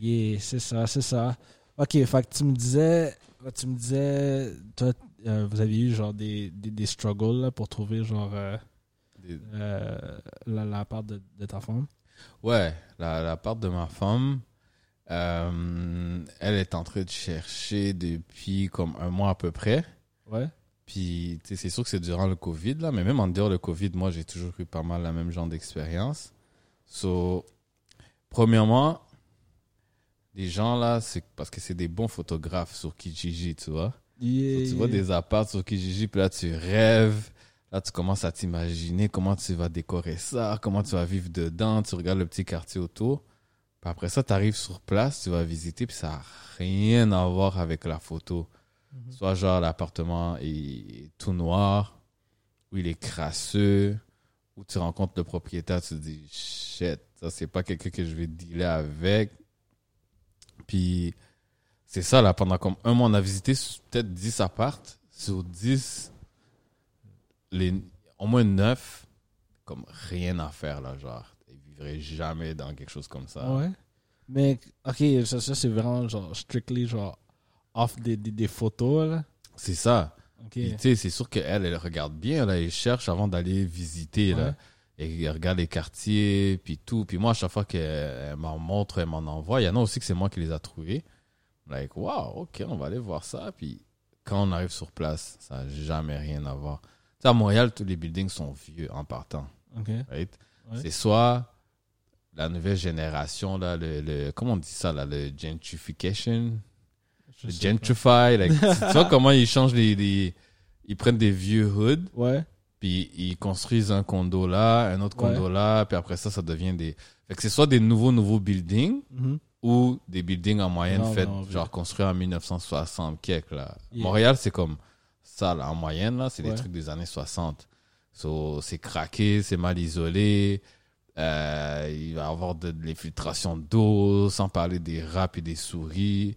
Yeah, c'est ça, c'est ça. Ok, fait que tu me disais, tu me disais, toi, euh, vous avez eu genre des, des, des struggles là, pour trouver genre euh, Des- euh, la, la part de, de ta femme? Ouais, la, la part de ma femme, euh, elle est en train de chercher depuis comme un mois à peu près. Ouais. Puis, c'est sûr que c'est durant le Covid, là, mais même en dehors du Covid, moi, j'ai toujours eu pas mal la même genre d'expérience. So, premièrement, les gens là, c'est parce que c'est des bons photographes sur Kijiji, tu vois. So, tu vois yeah. des apparts sur Kijiji, puis là, tu rêves. Là, tu commences à t'imaginer comment tu vas décorer ça, comment tu vas vivre dedans. Tu regardes le petit quartier autour. Puis après ça, tu arrives sur place, tu vas visiter, puis ça n'a rien à voir avec la photo. Mhm. Soit genre l'appartement est tout noir, ou il est crasseux, ou tu rencontres le propriétaire, tu te dis shit, ça c'est pas quelqu'un que je vais dealer avec. Puis c'est ça là, pendant comme un mois, on a visité peut-être 10 appartes. Sur 10, les, au moins 9, comme rien à faire là, genre. Ils vivraient jamais dans quelque chose comme ça. Ouais. Mais, ok, ça, ça c'est vraiment genre strictly genre off des, des, des photos là. C'est ça. Ok. Puis, tu sais, c'est sûr qu'elle, elle regarde bien, là, elle cherche avant d'aller visiter, là. Et elle regarde les quartiers, puis tout. Puis moi, à chaque fois qu'elle m'en montre, elle m'en envoie. Il y en a aussi que c'est moi qui les a trouvés. Like, wow, ok, on va aller voir ça. Puis quand on arrive sur place, ça n'a jamais rien à voir. Tu sais, à Montréal, tous les buildings sont vieux en partant. Ok. right? Ouais. C'est soit la nouvelle génération, là, le, le- comment on dit ça, là, le gentrification, Je le gentrify, like, tu vois comment ils changent les, les- ils prennent des vieux hoods? Ouais. Puis ils construisent un condo là, un autre Ouais. condo là, puis après ça, ça devient des, fait que c'est soit des nouveaux, nouveaux buildings, Mhm. ou des buildings en moyenne Non, faits, non, genre construits en 1960 quelque, là. Yeah. Montréal, c'est comme ça, là, en moyenne, là, c'est des trucs des années 60. So, c'est craqué, c'est mal isolé, euh, il va y avoir de, de l'infiltration d'eau, sans parler des rats et des souris.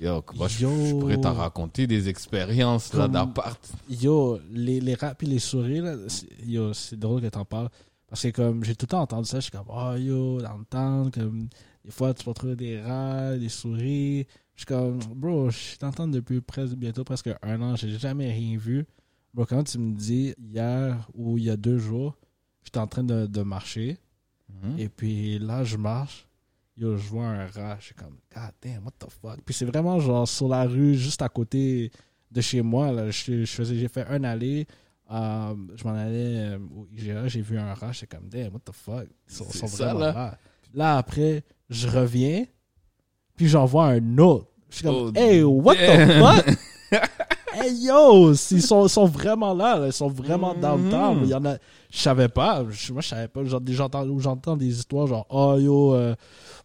Yo, moi, je, Yo. je pourrais t'en raconter des expériences, là, d'appart. Yo, les, les rats et les souris, là, c'est- yo, c'est drôle que t'en parles. Parce que comme j'ai tout le temps entendu ça, je suis comme, oh yo, dans le temps, comme, des fois tu peux trouver des rats, des souris. Je suis comme, bro, je t'entends depuis presque, bientôt presque un an, j'ai jamais rien vu. Bro, quand tu me dis hier ou il y a deux jours, j'étais en train de, de marcher, Mhm. et puis là, je marche. Yo, je vois un rat. Je suis comme, God damn, what the fuck? Puis c'est vraiment genre sur la rue, juste à côté de chez moi. Là. Je, je faisais, j'ai fait un aller. euh, je m'en allais euh, au IGA. J'ai vu un rat. J'étais comme, damn, what the fuck? Ils sont, C'est sont ça, vraiment là. là. Là, après, je reviens. Puis j'en vois un autre. Je suis comme, Oh, hey, what damn. the fuck? hey yo, ils sont, vraiment là, là. Ils sont vraiment dans le temps. Il y en a, je savais pas. Je- Moi, je savais pas. J'entends, j'entends des histoires genre, oh yo, euh,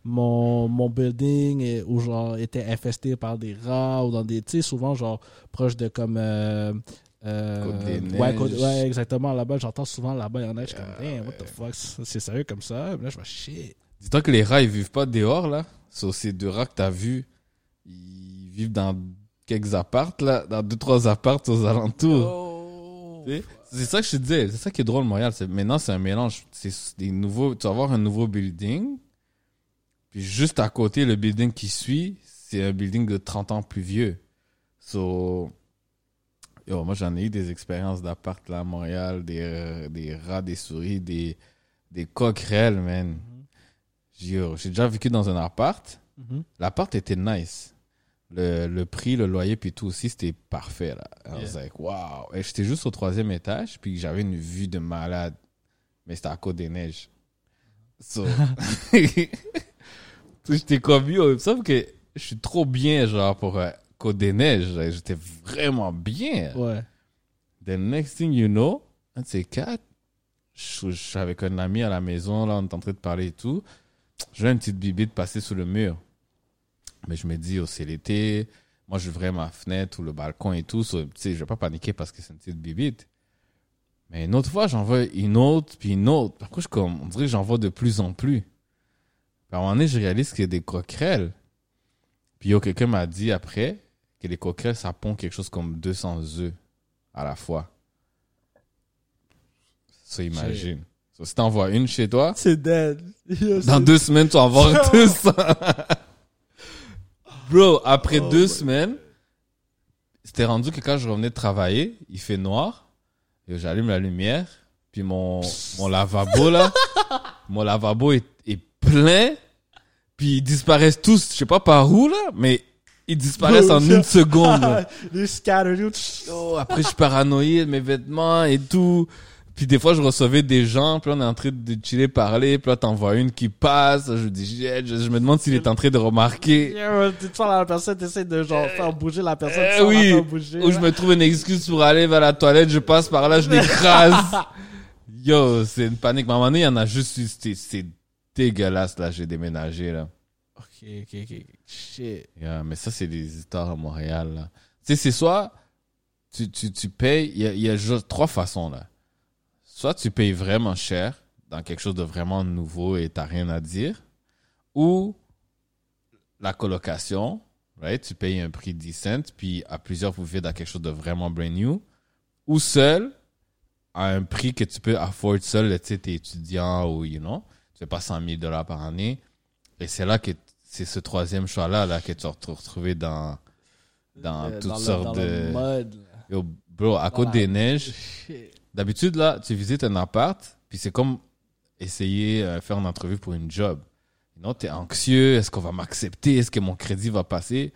mon, mon building est, où, genre, était infesté par des rats ou dans des, tu sais, souvent, genre, proche de comme. Euh, euh, Côte des ouais, côte- Neiges. ouais, exactement. Là-bas, j'entends souvent là-bas, il y en a. Je suis comme, damn, what the fuck, c'est sérieux comme ça? Mais là, je me shit. Dis-toi que les rats, ils vivent pas dehors, là. Sur ces deux rats que t'as vus, ils vivent dans quelques appartes, là. Dans deux, trois appartes aux alentours. Sais, C'est ça que je te disais. C'est ça qui est drôle, Montréal. C'est- Maintenant, c'est un mélange. C'est des nouveaux, tu vas avoir un nouveau building. Puis juste à côté, le building qui suit, c'est un building de 30 ans plus vieux. So, yo, moi, j'en ai eu des expériences d'appart, là, à Montréal. Des, euh, des rats, des souris, des, des coquerelles, man. Yo, J'ai déjà vécu dans un appart. Mhm. L'appart était nice. Le, le prix, le loyer, puis tout aussi, c'était parfait. Là. I was Yeah. like, wow. Et j'étais juste au troisième étage, puis j'avais une vue de malade. Mais c'était à côte des neiges. So, j'étais comme, yo, sauf que je suis trop bien, genre, pour euh, côte des neiges. J'étais vraiment bien. Ouais. The next thing you know, un de ces quatre, je, je suis avec un ami à la maison, là, on est en train de parler et tout. Je vois une petite bibite passer sous le mur. Mais je me dis, oh, c'est l'été. Moi, j'ouvrais ma fenêtre ou le balcon et tout. so, tu sais, je vais pas paniquer parce que c'est une petite bibite. Mais une autre fois, j'en vois une autre, puis une autre. Après, je comme, on dirait que j'en vois de plus en plus. Puis à un moment donné, je réalise qu'il y a des coquerelles. Puis yo, quelqu'un m'a dit après que les coquerelles, ça pond quelque chose comme 200 œufs à la fois. Ça, imagine. So, si t'en vois une chez toi, C'est dead. Yo, dans deux semaines, tu vas en voir 200. Bro, après Oh deux semaines, c'était rendu que quand je revenais de travailler, il fait noir. et J'allume la lumière. Puis mon, mon lavabo, là, mon lavabo est, est plein. Puis ils disparaissent tous. Je sais pas par où, là, mais ils disparaissent en une seconde. là. Oh, après, je suis paranoïde, mes vêtements et tout. Puis des fois, je recevais des gens, puis on est en train de chiller, parler, puis là, t'en vois une qui passe. Je dis, je, je me demande s'il est en train de remarquer. Tu te la personne, t'essaies de genre faire bouger la personne. La oui, bouger, où je me trouve une excuse pour aller vers la toilette, je passe par là, je l'écrase. Yo, c'est une panique. Mais à un moment donné, il y en a juste eu, c'est, dégueulasse, là, j'ai déménagé, là. Ok, ok, ok. Shit. Yeah, mais ça, c'est des histoires à Montréal, là. Tu sais, c'est soit, tu, tu, tu payes, il y a, il y a juste trois façons, là. Soit tu payes vraiment cher dans quelque chose de vraiment nouveau et t'as rien à dire, ou la colocation, right? Tu payes un prix decent, puis à plusieurs, vous vivez dans quelque chose de vraiment brand new, ou seul, à un prix que tu peux afford seul, tu sais, t'es étudiant ou, you know, tu fais pas 100 000 dollars par année. Et c'est là que c'est ce troisième choix-là là, que tu vas te retrouver dans, dans Euh, toutes sortes dans de. le mode, là. Yo, bro, à Côte des Neiges, Shit. D'habitude, là, tu visites un appart, puis c'est comme essayer de faire une entrevue pour une job. Non, t'es anxieux, est-ce qu'on va m'accepter, est-ce que mon crédit va passer?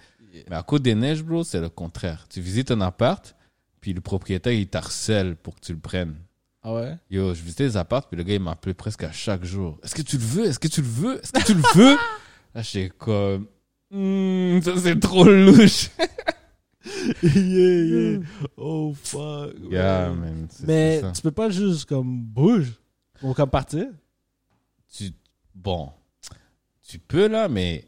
Mais à Côte des Neiges, bro, c'est le contraire. Tu visites un appart, puis le propriétaire, il t'harcèle pour que tu le prennes. Ah ouais? Yo, je visitais les apparts, puis le gars, il m'appelait presque à chaque jour. Est-ce que tu le veux? Est-ce que tu le veux? Est-ce que tu le veux? Là, j'étais comme, Hmm, ça c'est trop louche. yeah, yeah. Oh fuck. Yeah, man. Mais ça. tu peux pas juste comme bouge ou comme partir. Tu, bon, tu peux là, mais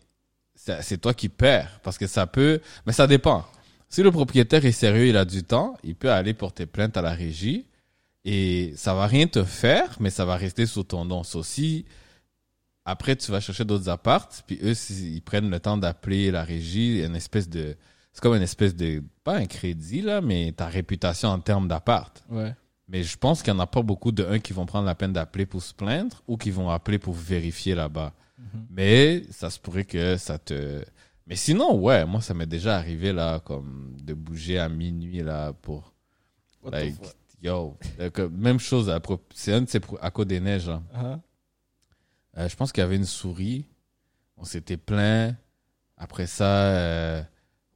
c'est toi qui perds. Parce que ça peut, mais ça dépend. Si le propriétaire est sérieux, il a du temps, il peut aller porter plainte à la régie et ça va rien te faire, mais ça va rester sous ton nom. So, si après tu vas chercher d'autres appartes, puis eux, ils prennent le temps d'appeler la régie, une espèce de, c'est comme une espèce de, pas un crédit là, mais ta réputation en termes d'appart. Ouais. Mais je pense qu'il n'y en a pas beaucoup de un qui vont prendre la peine d'appeler pour se plaindre ou qui vont appeler pour vérifier là-bas. Mhm. Mais ça se pourrait que ça te. Mais sinon, ouais, moi, ça m'est déjà arrivé, là, comme de bouger à minuit, là, pour. What the Like, fuck? yo. euh, Même chose, à, c'est un de ces. À Côte des Neiges, là. Uh-huh. Euh, je pense qu'il y avait une souris. On s'était plaint. Après ça, euh,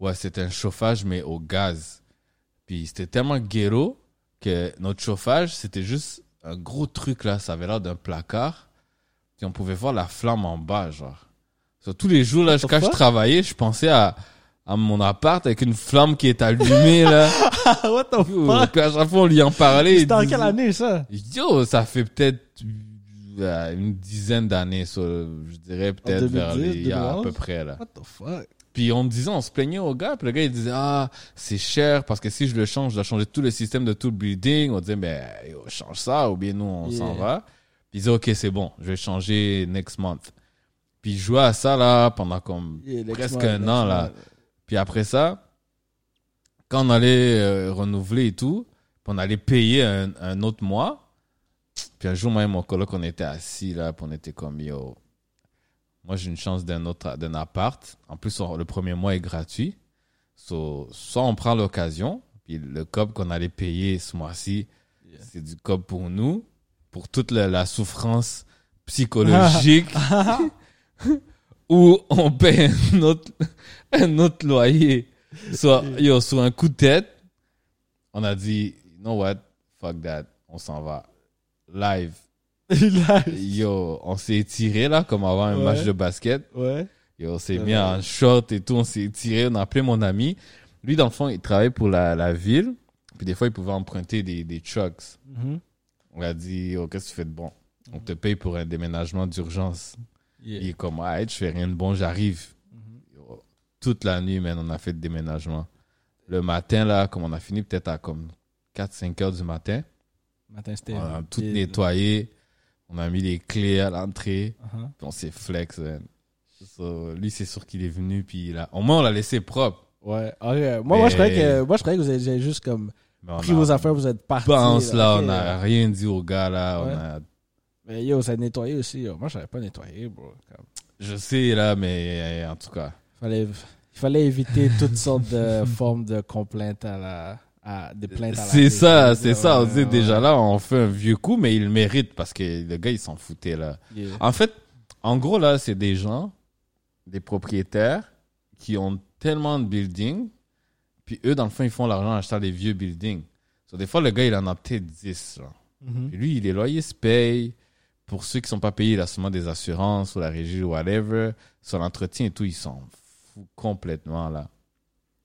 ouais, c'était un chauffage, mais au gaz. Puis c'était tellement ghetto que notre chauffage, c'était juste un gros truc, là. Ça avait l'air d'un placard. Puis on pouvait voir la flamme en bas, genre. So, tous les jours, là, quand je travaillais, je pensais à, à mon appart avec une flamme qui est allumée, là. What the fuck? À chaque fois, on lui en parlait. C'était en quelle année ça? Yo, ça fait peut-être euh, une dizaine d'années, ça. Je dirais peut-être vers 2010, les, il y a à 2011? peu près, là. What the fuck? Puis on me disait, on se plaignait au gars, puis le gars, il disait, ah, c'est cher, parce que si je le change, je dois changer tout le système de tout le building. On disait, ben, change ça, ou bien nous, on Yeah. s'en va. Puis il disait, ok, c'est bon, je vais changer next month. Puis je jouais à ça, là, pendant comme Yeah, presque month, un an, là. month. puis après ça, quand on allait euh, renouveler et tout, puis on allait payer un, un autre mois. Puis un jour, moi et mon coloc, on était assis là, puis on était comme yo. Moi, j'ai une chance d'un autre d'un appart. En plus, on- le premier mois est gratuit. So, soit on prend l'occasion, puis le cob qu'on allait payer ce mois-ci, Yeah. c'est du cob pour nous, pour toute la, la souffrance psychologique, ou on paye un autre, un autre loyer. Soit, yo, sur un coup de tête, on a dit, you know what, fuck that, on s'en va. Live. Yo, on s'est étiré là, comme avant un Ouais. match de basket. ouais. Yo, on s'est mis en short et tout, on s'est étiré, on a appelé mon ami. Lui, dans le fond, il travaille pour la, la ville. Puis des fois, il pouvait emprunter des, des trucks. Mhm. On a dit, yo, qu'est-ce que tu fais de bon? On te paye pour un déménagement d'urgence. Yeah. Il est comme, ah, je fais rien de bon, j'arrive. Mhm. Yo, Toute la nuit, man, on a fait le déménagement. Le matin, là, comme on a fini peut-être à comme 4-5 heures du matin, Matin, c'était. on a tout nettoyé. On a mis les clés à l'entrée. Puis on s'est flex. So, lui, c'est sûr qu'il est venu, puis il a... au moins, on l'a laissé propre. Ouais. ok. Moi, moi, je croyais que, moi, je croyais que vous avez juste comme pris vos affaires, vous êtes partis. pense, là, on n'a rien dit au gars, là. Ouais. On a... Mais yo, ça a nettoyé aussi. yo. Moi, je savais pas bro. Comme, Je sais, là, mais en tout cas. fallait, Il fallait éviter toutes sortes de formes de complaintes à la. À, des plaintes à la C'est ça, c'est ça. On dit déjà là, on fait un vieux coup, mais il mérite parce que le gars, il s'en foutait là. Yeah. En fait, en gros, là, c'est des gens, des propriétaires qui ont tellement de buildings, puis eux, dans le fond, ils font l'argent en achetant des vieux buildings. So, des fois, le gars, il en a peut-être 10. Là. Mhm. Puis lui, les loyers se payent. Pour ceux qui sont pas payés, il a souvent des assurances ou la régie ou whatever. Son entretien et tout, ils s'en foutent complètement là.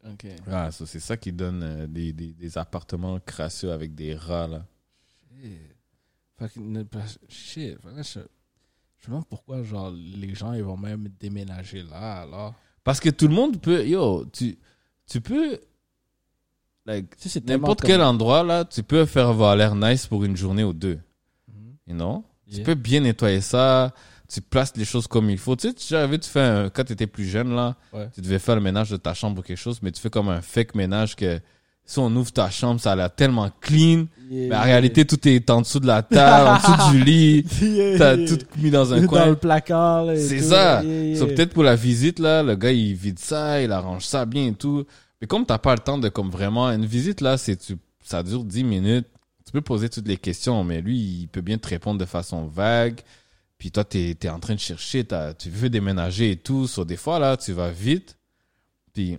Ok. Ah, so, c'est ça qui donne euh, des, des, des appartements crasseux avec des rats là. Shit. Fait que, ne- parce- shit. Fait que là, je, je me demande pourquoi, genre, les gens, ils vont même déménager là, alors. Parce que tout le monde peut, yo, tu, tu peux, like, Tu sais, c'est tellement n'importe comme- quel endroit là, tu peux faire avoir l'air nice pour une journée ou deux. You know? Tu peux bien nettoyer ça, tu places les choses comme il faut. Tu sais, tu tu fais un, quand tu étais plus jeune là, Ouais. tu devais faire le ménage de ta chambre ou quelque chose, mais tu fais comme un fake ménage que si on ouvre ta chambre, ça a l'air tellement clean. Yeah, Mais en réalité, tout est en dessous de la table, en dessous du lit. Yeah, T'as tout mis dans un dans coin. le placard. C'est ça. Yeah, yeah. So, peut-être pour la visite, là, le gars, il vide ça, il arrange ça bien et tout. Mais comme t'as pas le temps de, comme vraiment, une visite, là, c'est, tu, ça dure 10 minutes. Tu peux poser toutes les questions, mais lui, il peut bien te répondre de façon vague. Puis toi, t'es, t'es en train de chercher, t'as, tu veux déménager et tout. So, des fois, là, tu vas vite. Puis,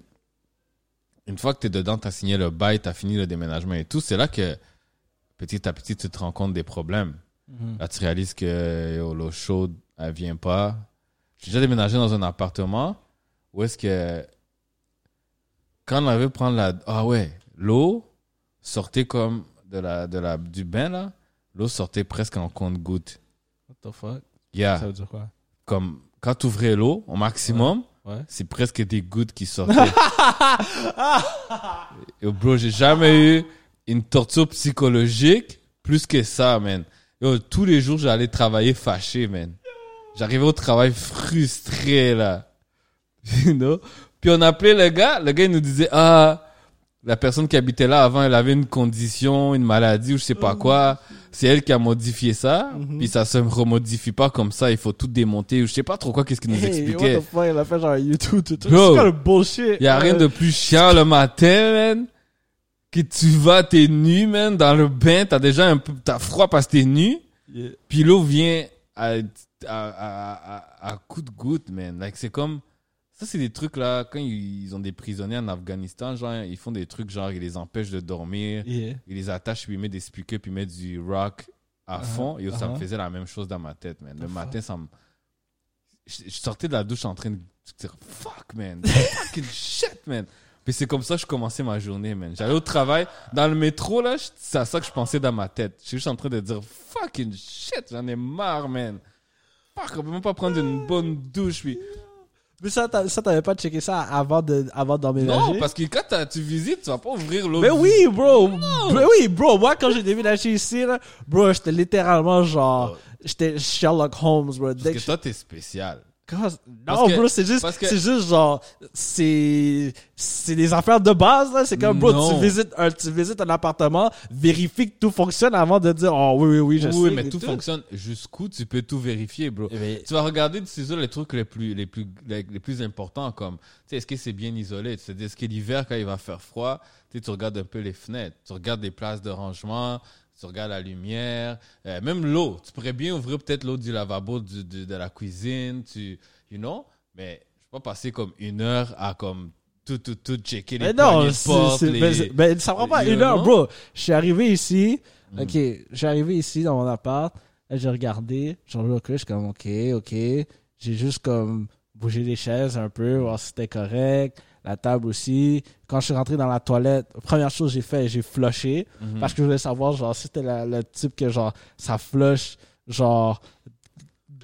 une fois que t'es dedans, t'as signé le bail, t'as fini le déménagement et tout, c'est là que, petit à petit, tu te rends compte des problèmes. Mhm. Là, tu réalises que l'eau chaude, elle vient pas. J'ai déjà déménagé dans un appartement où est-ce que quand on avait prendre la ah ouais, l'eau sortait comme de la de la du bain là, l'eau sortait presque en compte-gouttes. What the fuck? Yeah, Ça veut dire quoi? comme quand tu ouvrais l'eau au maximum, Ouais. c'est presque des gouttes qui sortaient. Yo, bro, j'ai jamais eu une torture psychologique plus que ça, man. Yo, tous les jours, j'allais travailler fâché, man. J'arrivais au travail frustré, là. You know? Puis on appelait le gars, le gars, il nous disait, ah, la personne qui habitait là avant, elle avait une condition, une maladie ou je sais pas quoi. C'est elle qui a modifié ça. Puis ça se remodifie pas comme ça. Il faut tout démonter ou je sais pas trop quoi, qu'est-ce qu'il nous Hey, expliquait. what the fuck? Il a fait genre YouTube, tout, tout. Bro. C'est quoi le bullshit? Il y a rien de plus chiant le matin, man. Que tu vas, t'es nu, man, dans le bain, t'as déjà un peu, t'as froid parce que t'es nu. Yeah. Puis l'eau vient à, à, à, à, à coup de goutte, man. Like, c'est comme, ça, c'est des trucs, là, quand ils ont des prisonniers en Afghanistan, genre, ils font des trucs, genre, ils les empêchent de dormir, Yeah. ils les attachent, puis ils mettent des speakers, puis ils mettent du rock à Uh-huh, fond. Et ça me uh-huh. faisait la même chose dans ma tête, man. Le matin, ça me, je, je sortais de la douche en train de dire, fuck, man. Fucking shit, man. Puis c'est comme ça que je commençais ma journée, man. J'allais au travail, dans le métro, là, c'est à ça que je pensais dans ma tête. Je suis juste en train de dire, fucking shit, j'en ai marre, man. Fuck, on peut même pas prendre une bonne douche, puis... Mais ça, t'avais pas checké ça avant de, avant d'emménager? Non, parce que quand tu visites, tu vas pas ouvrir l'eau. Mais oui, bro! Mais oui, bro! Moi, quand j'ai déménagé ici, là, bro, j'étais littéralement genre, j'étais Sherlock Holmes, bro. Parce que toi, t'es spécial. Non, que- bro, c'est juste, c'est juste genre, c'est, c'est des affaires de base, là. C'est comme, bro, Non. tu visites un, tu visites un appartement, vérifie que tout fonctionne avant de dire, oh oui, oui, oui, je oui, sais. mais et tout fonctionne. Jusqu'où tu peux tout vérifier, bro. Tu vas regarder c'est ça les trucs les plus les plus les, les plus importants comme tu sais est-ce que c'est bien isolé? Tu dis est-ce que l'hiver quand il va faire froid tu sais, tu regardes un peu les fenêtres tu regardes les places de rangement tu regardes la lumière euh, même l'eau. Tu pourrais bien ouvrir peut-être l'eau du lavabo du, du- de la cuisine tu you know? Mais je peux pas passer comme une heure à comme tout tout tout checker les Mais non, de porte, les- mais mais ça prend pas une heure, bro. Je suis arrivé ici, Mm. ok, j'ai arrivé ici dans mon appart, j'ai regardé, j'ai je suis comme, ok, ok, j'ai juste comme bougé les chaises un peu, voir si c'était correct, la table aussi. Quand je suis rentré dans la toilette, première chose que j'ai fait, j'ai flushé, Mhm. parce que je voulais savoir, genre, si c'était le type que, genre, ça flush, genre,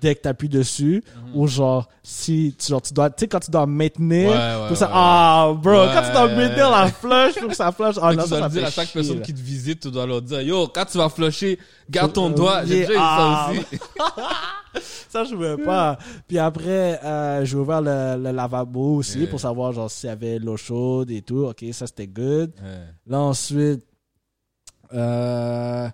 dès que t'appuies dessus, Mhm. ou genre, si, tu, genre, tu dois, tu sais, quand tu dois maintenir, Ouais, ouais, tout ça, ouais, ah, bro, quand tu dois maintenir la flush, pour que ça flush, ah que non, tu dois ça le dire à chaque chier, personne là. qui te visite, tu dois leur dire Yo, quand tu vas flusher, garde ton Euh, doigt. J'ai yeah, déjà eu ah. ça aussi. Ça, je voulais pas. Puis après, euh, j'ai ouvert le, le lavabo aussi Yeah. pour savoir, genre, s'il y avait l'eau chaude et tout. Ok, ça, c'était good. Ouais. Là, ensuite, euh,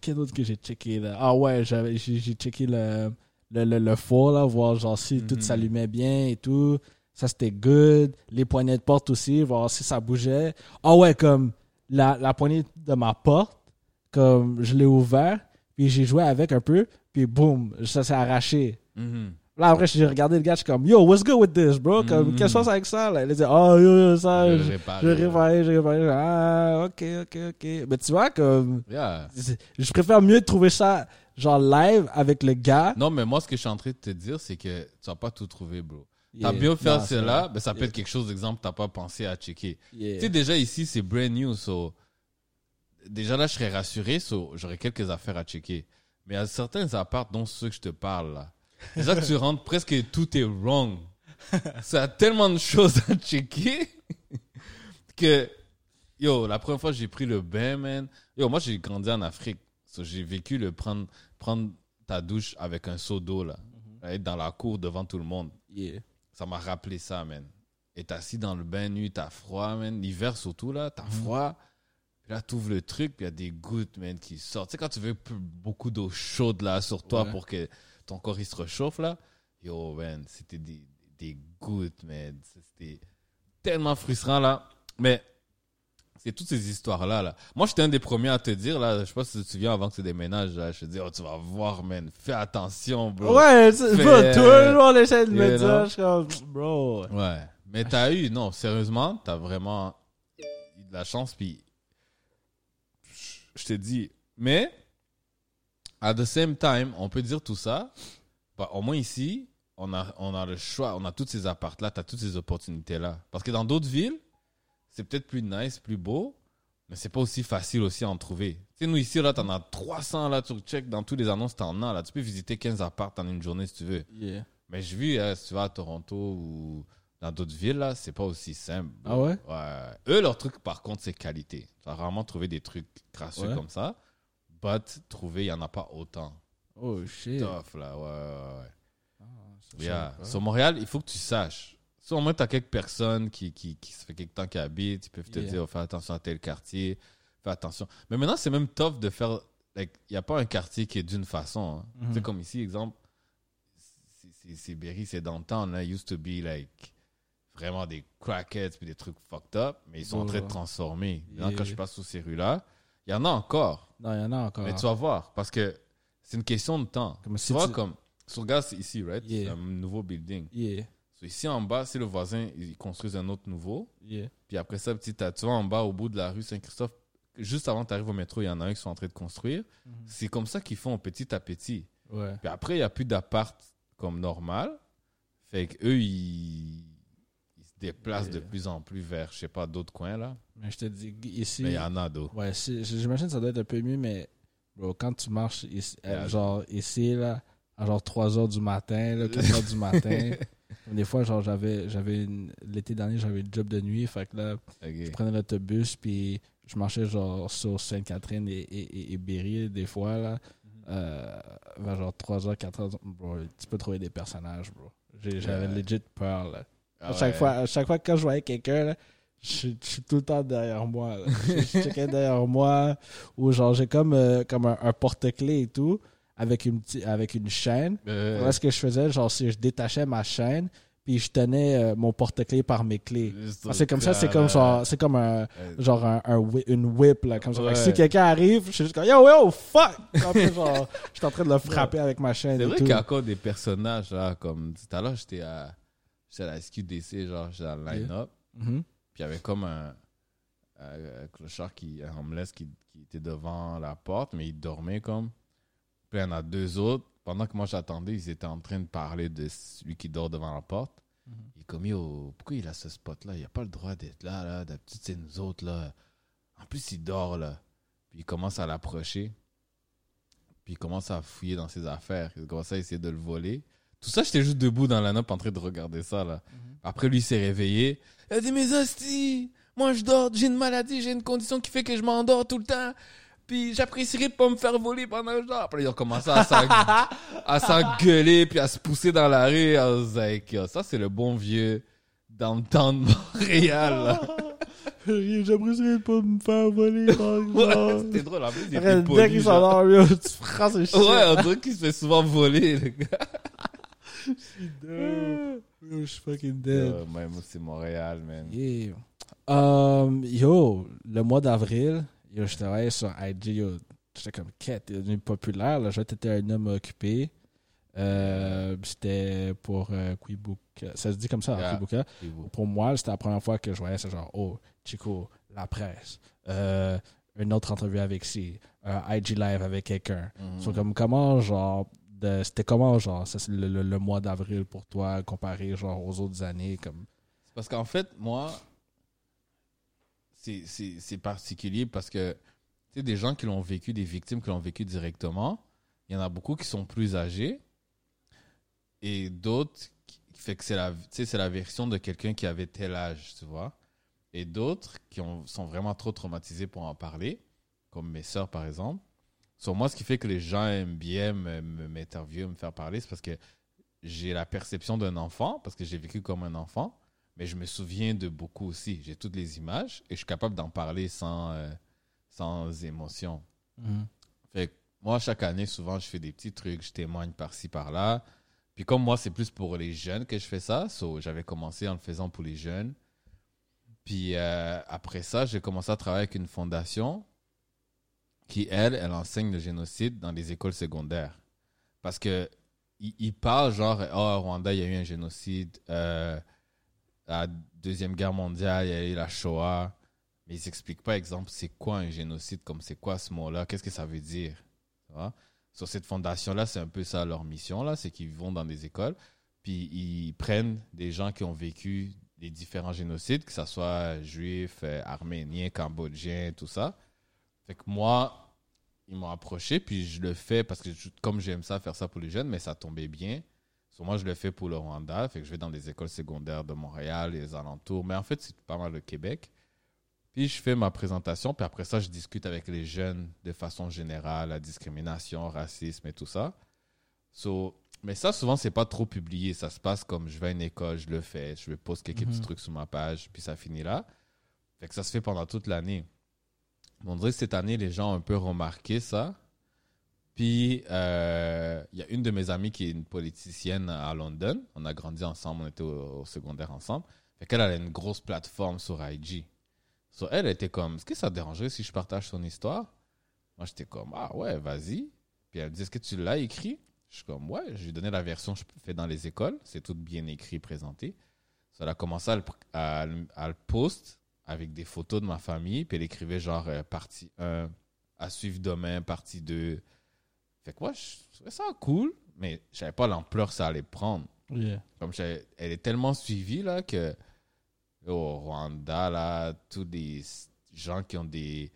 quel autre que j'ai checké, là? Ah ouais, j'ai checké le, le, le, le four, là, voir, genre, si tout Mhm. s'allumait bien et tout. Ça, c'était good. Les poignées de porte aussi, voir si ça bougeait. Ah ouais, comme la, la poignée de ma porte, comme je l'ai ouvert, puis j'ai joué avec un peu, puis boum, ça s'est arraché. Mhm. Là, après, j'ai regardé le gars, je suis comme, yo, what's good with this, bro? Comme, Mm. qu'est-ce que avec ça? Là? Il a dit, oh, yo, yo, ça, Je je- répare. j'ai réparé, j'ai réparé. Ah, ok, ok, ok. Mais tu vois, comme, Yeah. je préfère mieux trouver ça, genre, live avec le gars. Non, mais moi, ce que je suis en train de te dire, c'est que tu vas pas tout trouver, bro. T'as Yeah. bien fait cela, mais ça peut Yeah. être quelque chose, exemple, t'as pas pensé à checker. Yeah. Tu sais, déjà ici, c'est brand new, so... Déjà là, je serais rassuré, so j'aurais quelques affaires à checker. Mais a certains apparts, dont ceux que je te parle, là. Déjà que tu rentres, presque tout est wrong. Ça a tellement de choses à checker que... Yo, la première fois j'ai pris le bain, man... Yo, moi, j'ai grandi en Afrique. So, j'ai vécu le prendre, prendre ta douche avec un seau d'eau, là. Être dans la cour devant tout le monde. Yeah. Ça m'a rappelé ça, man. Être assis dans le bain nu, t'as froid, man. L'hiver surtout, là, t'as froid. Puis là, t'ouvres le truc, puis il y a des gouttes, man, qui sortent. Tu sais, quand tu veux beaucoup d'eau chaude, là, sur toi Ouais. pour que ton corps, il se réchauffe, là. Yo, man, c'était des, des gouttes, man. C'était tellement frustrant, là. Mais c'est toutes ces histoires-là, là. Moi, j'étais un des premiers à te dire, là, je sais pas si tu te souviens avant que tu déménages, là, je te dis, oh, tu vas voir, man, fais attention, bro. Ouais, Fais- bro, tout le monde essaie de me dire, je suis comme, bro. Ouais. Mais t'as eu, non, sérieusement, t'as vraiment eu de la chance, puis je te dis, mais, at the same time, on peut dire tout ça, bah, au moins ici, on a, on a le choix, on a toutes ces apparts-là, t'as toutes ces opportunités-là. Parce que dans d'autres villes, c'est peut-être plus nice, plus beau, mais c'est pas aussi facile aussi à en trouver. Tu sais, nous ici, là, t'en as 300, là, tu check dans tous les annonces, t'en as, là. Tu peux visiter 15 apparts en une journée si tu veux. Yeah. Mais je vis, hein, si tu vas à Toronto ou dans d'autres villes, là, c'est pas aussi simple. Ah ouais? Ouais. Eux, leur truc, par contre, c'est qualité. Tu vas rarement trouver des trucs crasseux Ouais. comme ça. But, trouver, il n'y en a pas autant. Oh, shit. Tough, là, ouais, ouais, ouais. Ah, Yeah. Sur Montréal, il faut que tu saches. Si au moins tu as quelques personnes qui, qui, qui se fait quelque temps qui habitent, ils peuvent te Yeah. dire, oh, fais attention à tel quartier, fais attention. Mais maintenant, c'est même tough de faire. like, Il n'y a pas un quartier qui est d'une façon. hein. Mhm. Tu sais, comme ici, exemple, c'est- Berry, c'est downtown. Là, used to be like vraiment des crackheads puis des trucs fucked up, mais ils sont en train de transformer. Maintenant, quand je passe sur ces rues-là, il y en a encore. Non, il y en a encore. Mais tu vas voir, parce que c'est une question de temps. Comme tu si vois, tu- comme sur gaz, c'est ici, right? Yeah. C'est un nouveau building. Yeah. So, ici en bas, c'est le voisin, ils construisent un autre nouveau. Yeah. Puis après ça, petit, t'as- tu vois, en bas, au bout de la rue Saint-Christophe, juste avant que tu arrives au métro, il y en a un qui sont en train de construire. Mhm. C'est comme ça qu'ils font petit à petit. Ouais. Puis après, il n'y a plus d'appart comme normal. Fait qu'eux, ils, ils se déplacent de plus en plus vers, je sais pas, d'autres coins, là. Mais je te dis, ici. Mais il y en a d'autres. Ouais, j'imagine que ça doit être un peu mieux, mais bro, quand tu marches ici, euh, Yeah. genre ici, là, à genre 3 heures du matin, là, 4 heures du matin, des fois, genre, j'avais, j'avais une- l'été dernier, j'avais une job de nuit, fait que là, je prenais l'autobus, puis je marchais genre sur Sainte-Catherine et, et, et- et Berry, des fois, là, euh, vers genre 3 heures, 4 heures, bro, tu peux trouver des personnages, bro. J'avais Ouais. legit peur, là. Ah À chaque, ouais. fois, à chaque fois que je voyais quelqu'un, là, je, je suis tout le temps derrière moi. là. Je, je checkais derrière moi. Ou genre, j'ai comme, euh, comme un, un porte-clés et tout, avec une, avec une chaîne. Euh, Là, ce que je faisais, genre, c'est je détachais ma chaîne, puis je tenais euh, mon porte-clés par mes clés. juste Ah, c'est comme ça, c'est comme, genre, c'est comme un, là. genre un, une whip, là, comme ça. Ouais. si quelqu'un arrive, je suis juste comme, yo, yo, fuck! Après, genre, je suis en train de le frapper avec ma chaîne C'est vrai qu'il y a encore des personnages, là, comme tout à l'heure, j'étais à, j'étais à la SQDC, genre, j'étais à la line-up. Mhm. Puis il y avait comme un, un clochard, qui, un homeless qui, qui était devant la porte, mais il dormait comme. Puis il y en a deux autres. Pendant que moi j'attendais, ils étaient en train de parler de celui qui dort devant la porte. Mhm. Il est comme, yo, pourquoi il a ce spot-là? Il a pas le droit d'être là, là. D'habitude, c'est nous autres, là. En plus, il dort, là. Puis il commence à l'approcher. Puis il commence à fouiller dans ses affaires. Il commence à essayer de le voler. Tout ça, j'étais juste debout dans la nappe en train de regarder ça, là. Après, lui, s'est réveillé. Il a dit, mes hosties, moi, je dors, j'ai une maladie, j'ai une condition qui fait que je m'endors tout le temps. Puis j'apprécierais de pas me faire voler pendant je dors. Après, il a commencé à s'en- à s'engueuler, puis à se pousser dans la rue. I was like, yo, ça, c'est le bon vieux de Montréal, là. J'apprécierais de pas me faire voler, par Ouais, c'était drôle. En plus, il était dès poli, qu'il genre. yo, tu frappes ce shit. Ouais, on dirait qu'il se fait souvent voler, le gars. Yo, je suis fucking dead. Moi, moi, c'est Montréal, man. Yeah. Um, yo, le mois d'avril, yo, je travaillais sur IG, yo, j'étais comme quête, t'es devenu populaire, là, j'étais un homme occupé. Euh, c'était pour euh, Quibook. Ça se dit comme ça, hein, Yeah. Et vous? Pour moi, c'était la première fois que je voyais ça, genre, oh, Chico, la presse, euh, une autre entrevue avec C, un IG live avec quelqu'un. Mhm. So, comme comment, genre, c'était comment, genre, ça, c'est le, le- le mois d'avril pour toi, comparé, genre, aux autres années, comme? C'est Parce qu'en fait, moi, c'est particulier parce que, tu des gens qui l'ont vécu, des victimes qui l'ont vécu directement, il y en a beaucoup qui sont plus âgés et d'autres qui fait que c'est la, la version de quelqu'un qui avait tel âge, tu vois. Et d'autres qui ont, sont vraiment trop traumatisés pour en parler, comme mes sœurs par exemple. Sur moi, ce qui fait que les gens aiment bien me- me- m'interviewer, me faire parler, c'est parce que j'ai la perception d'un enfant, parce que j'ai vécu comme un enfant, mais je me souviens de beaucoup aussi. J'ai toutes les images et je suis capable d'en parler sans, euh, sans émotion. Fait que moi, chaque année, souvent, je fais des petits trucs, je témoigne par-ci, par-là. Puis comme moi, c'est plus pour les jeunes que je fais ça, so, j'avais commencé en le faisant pour les jeunes. Puis euh, après ça, j'ai commencé à travailler avec une fondation qui, elle, elle enseigne le génocide dans les écoles secondaires. Parce que ils ils parlent genre, oh, au Rwanda, il y a eu un génocide. Euh, la Deuxième Guerre mondiale, il y a eu la Shoah. Mais ils n'expliquent pas, exemple, c'est quoi un génocide, comme c'est quoi ce mot-là, qu'est-ce que ça veut dire. Sur cette fondation-là, c'est un peu ça leur mission, là, c'est qu'ils vont dans des écoles, puis ils prennent des gens qui ont vécu des différents génocides, que ce soit juifs, euh, arméniens, cambodgiens, tout ça. Fait que moi, ils m'ont approché, puis je le fais parce que comme j'aime ça, faire ça pour les jeunes, mais ça tombait bien. So, moi, je le fais pour le Rwanda, fait que je vais dans des écoles secondaires de Montréal, les alentours, mais en fait, c'est pas mal le Québec. Puis je fais ma présentation, puis après ça, je discute avec les jeunes de façon générale, la discrimination, racisme et tout ça. So, mais ça, souvent, c'est pas trop publié. Ça se passe comme je vais à une école, je le fais, je pose quelques Mhm. petits trucs sur ma page, puis ça finit là. Fait que ça se fait pendant toute l'année. On dirait que cette année, les gens ont un peu remarqué ça. Puis, euh, il y a une de mes amies qui est une politicienne à London. On a grandi ensemble, on était au, secondaire ensemble. Fait qu'elle elle a une grosse plateforme sur IG. So, elle était comme, est-ce que ça te dérangerait si je partage son histoire? Moi, j'étais comme, ah ouais, vas-y. Puis elle me dit, est-ce que tu l'as écrit? Je suis comme, ouais, je lui ai donné la version que je fais dans les écoles. C'est tout bien écrit, présenté. So, elle a commencé à le, à, post avec des photos de ma famille. Puis elle écrivait genre, euh, partie 1, à suivre demain, partie 2. Fait que moi, je trouvais ça cool, mais je savais pas l'ampleur que ça allait prendre. Yeah. Comme elle est tellement suivie là que au Rwanda là, tous les gens qui ont des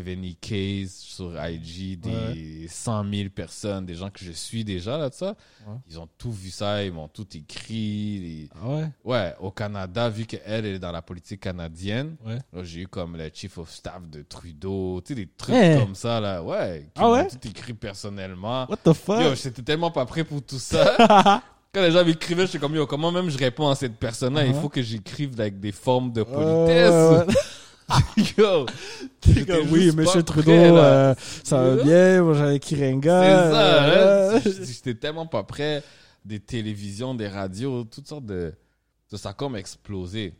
70K sur IG, des 100 000 personnes, des gens que je suis déjà là, de ça, Ouais. ils ont tout vu ça, ils m'ont tout écrit. Ah ouais? Ouais, au Canada, vu qu'elle elle est dans la politique canadienne, Ouais. j'ai eu comme le chief of staff de Trudeau, tu sais, des trucs Hey. comme ça là, ouais, qui Ah m'ont tout écrit personnellement. What the fuck? Yo, j'étais tellement pas prêt pour tout ça. Quand les gens m'écrivaient, j'étais comme, yo, comment même je réponds à cette personne-là? Il Uh-huh. faut que j'écrive avec des formes de Ouais, politesse. yo, T'es comme, oui, monsieur Trudeau, prêt, euh, ça va bien, moi j'avais Kirenga. C'est ça, euh, hein. J'étais tellement pas prêt. Des télévisions, des radios, toutes sortes de. Ça, a comme explosé.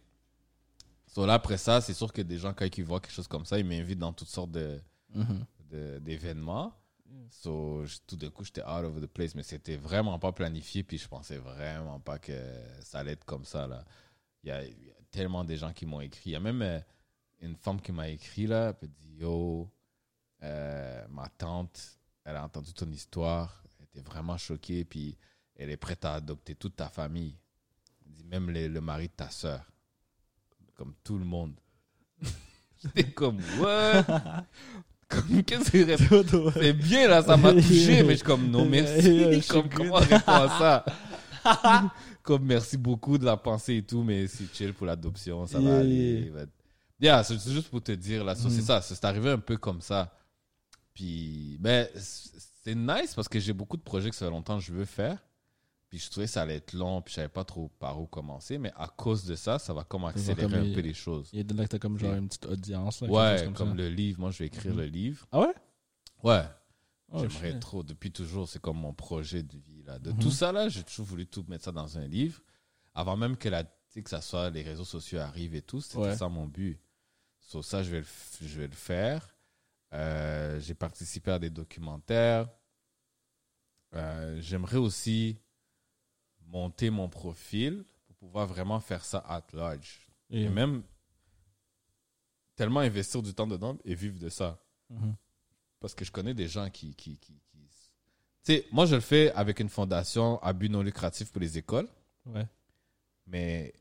So, là, après ça, c'est sûr que des gens, quand ils voient quelque chose comme ça, ils m'invitent dans toutes sortes de, Mhm. de- d'événements. So, j- tout d'un coup, j'étais out of the place, mais c'était vraiment pas planifié, puis je pensais vraiment pas que ça allait être comme ça. Là. Il, y a, il y a tellement de gens qui m'ont écrit. Il y a même euh, une femme qui m'a écrit, là, elle dit Yo, euh, ma tante, elle a entendu ton histoire, elle était vraiment choquée, puis elle est prête à adopter toute ta famille. Elle dit Même le, le mari de ta soeur. Comme tout le monde. J'étais comme What? Qu'est-ce que c'est bien là, ça m'a touché, mais je suis comme non merci. Comme comment répondre à ça? Comme merci beaucoup de la pensée et tout, mais c'est chill pour l'adoption, ça va aller. Yeah. c'est juste pour te dire là, so, c'est Mm. ça, c'est arrivé un peu comme ça. Puis ben c'est nice parce que j'ai beaucoup de projets que ça fait longtemps que je veux faire. Puis je trouvais que ça allait être long, puis je savais pas trop par où commencer, mais à cause de ça, ça va comme accélérer comme un il- peu les choses. Il y a de là comme genre une petite audience. là, Ouais, comme, le livre, moi je vais écrire Mhm. le livre. Ah ouais? Ouais. Oh, J'aimerais trop, depuis toujours, c'est comme mon projet de vie. Là. De Mhm. tout ça, là, j'ai toujours voulu tout mettre ça dans un livre. Avant même que, la, que ça soit les réseaux sociaux arrivent et tout, c'était Ouais. ça mon but. Ça, je vais le, je vais le faire. Euh, j'ai participé à des documentaires. Euh, J'aimerais aussi monter mon profil pour pouvoir vraiment faire ça at large. Et- Et même tellement investir du temps dedans et vivre de ça. Mhm. Parce que je connais des gens qui. qui, qui, qui- Tu sais, moi, je le fais avec une fondation à but non lucratif pour les écoles, Ouais. mais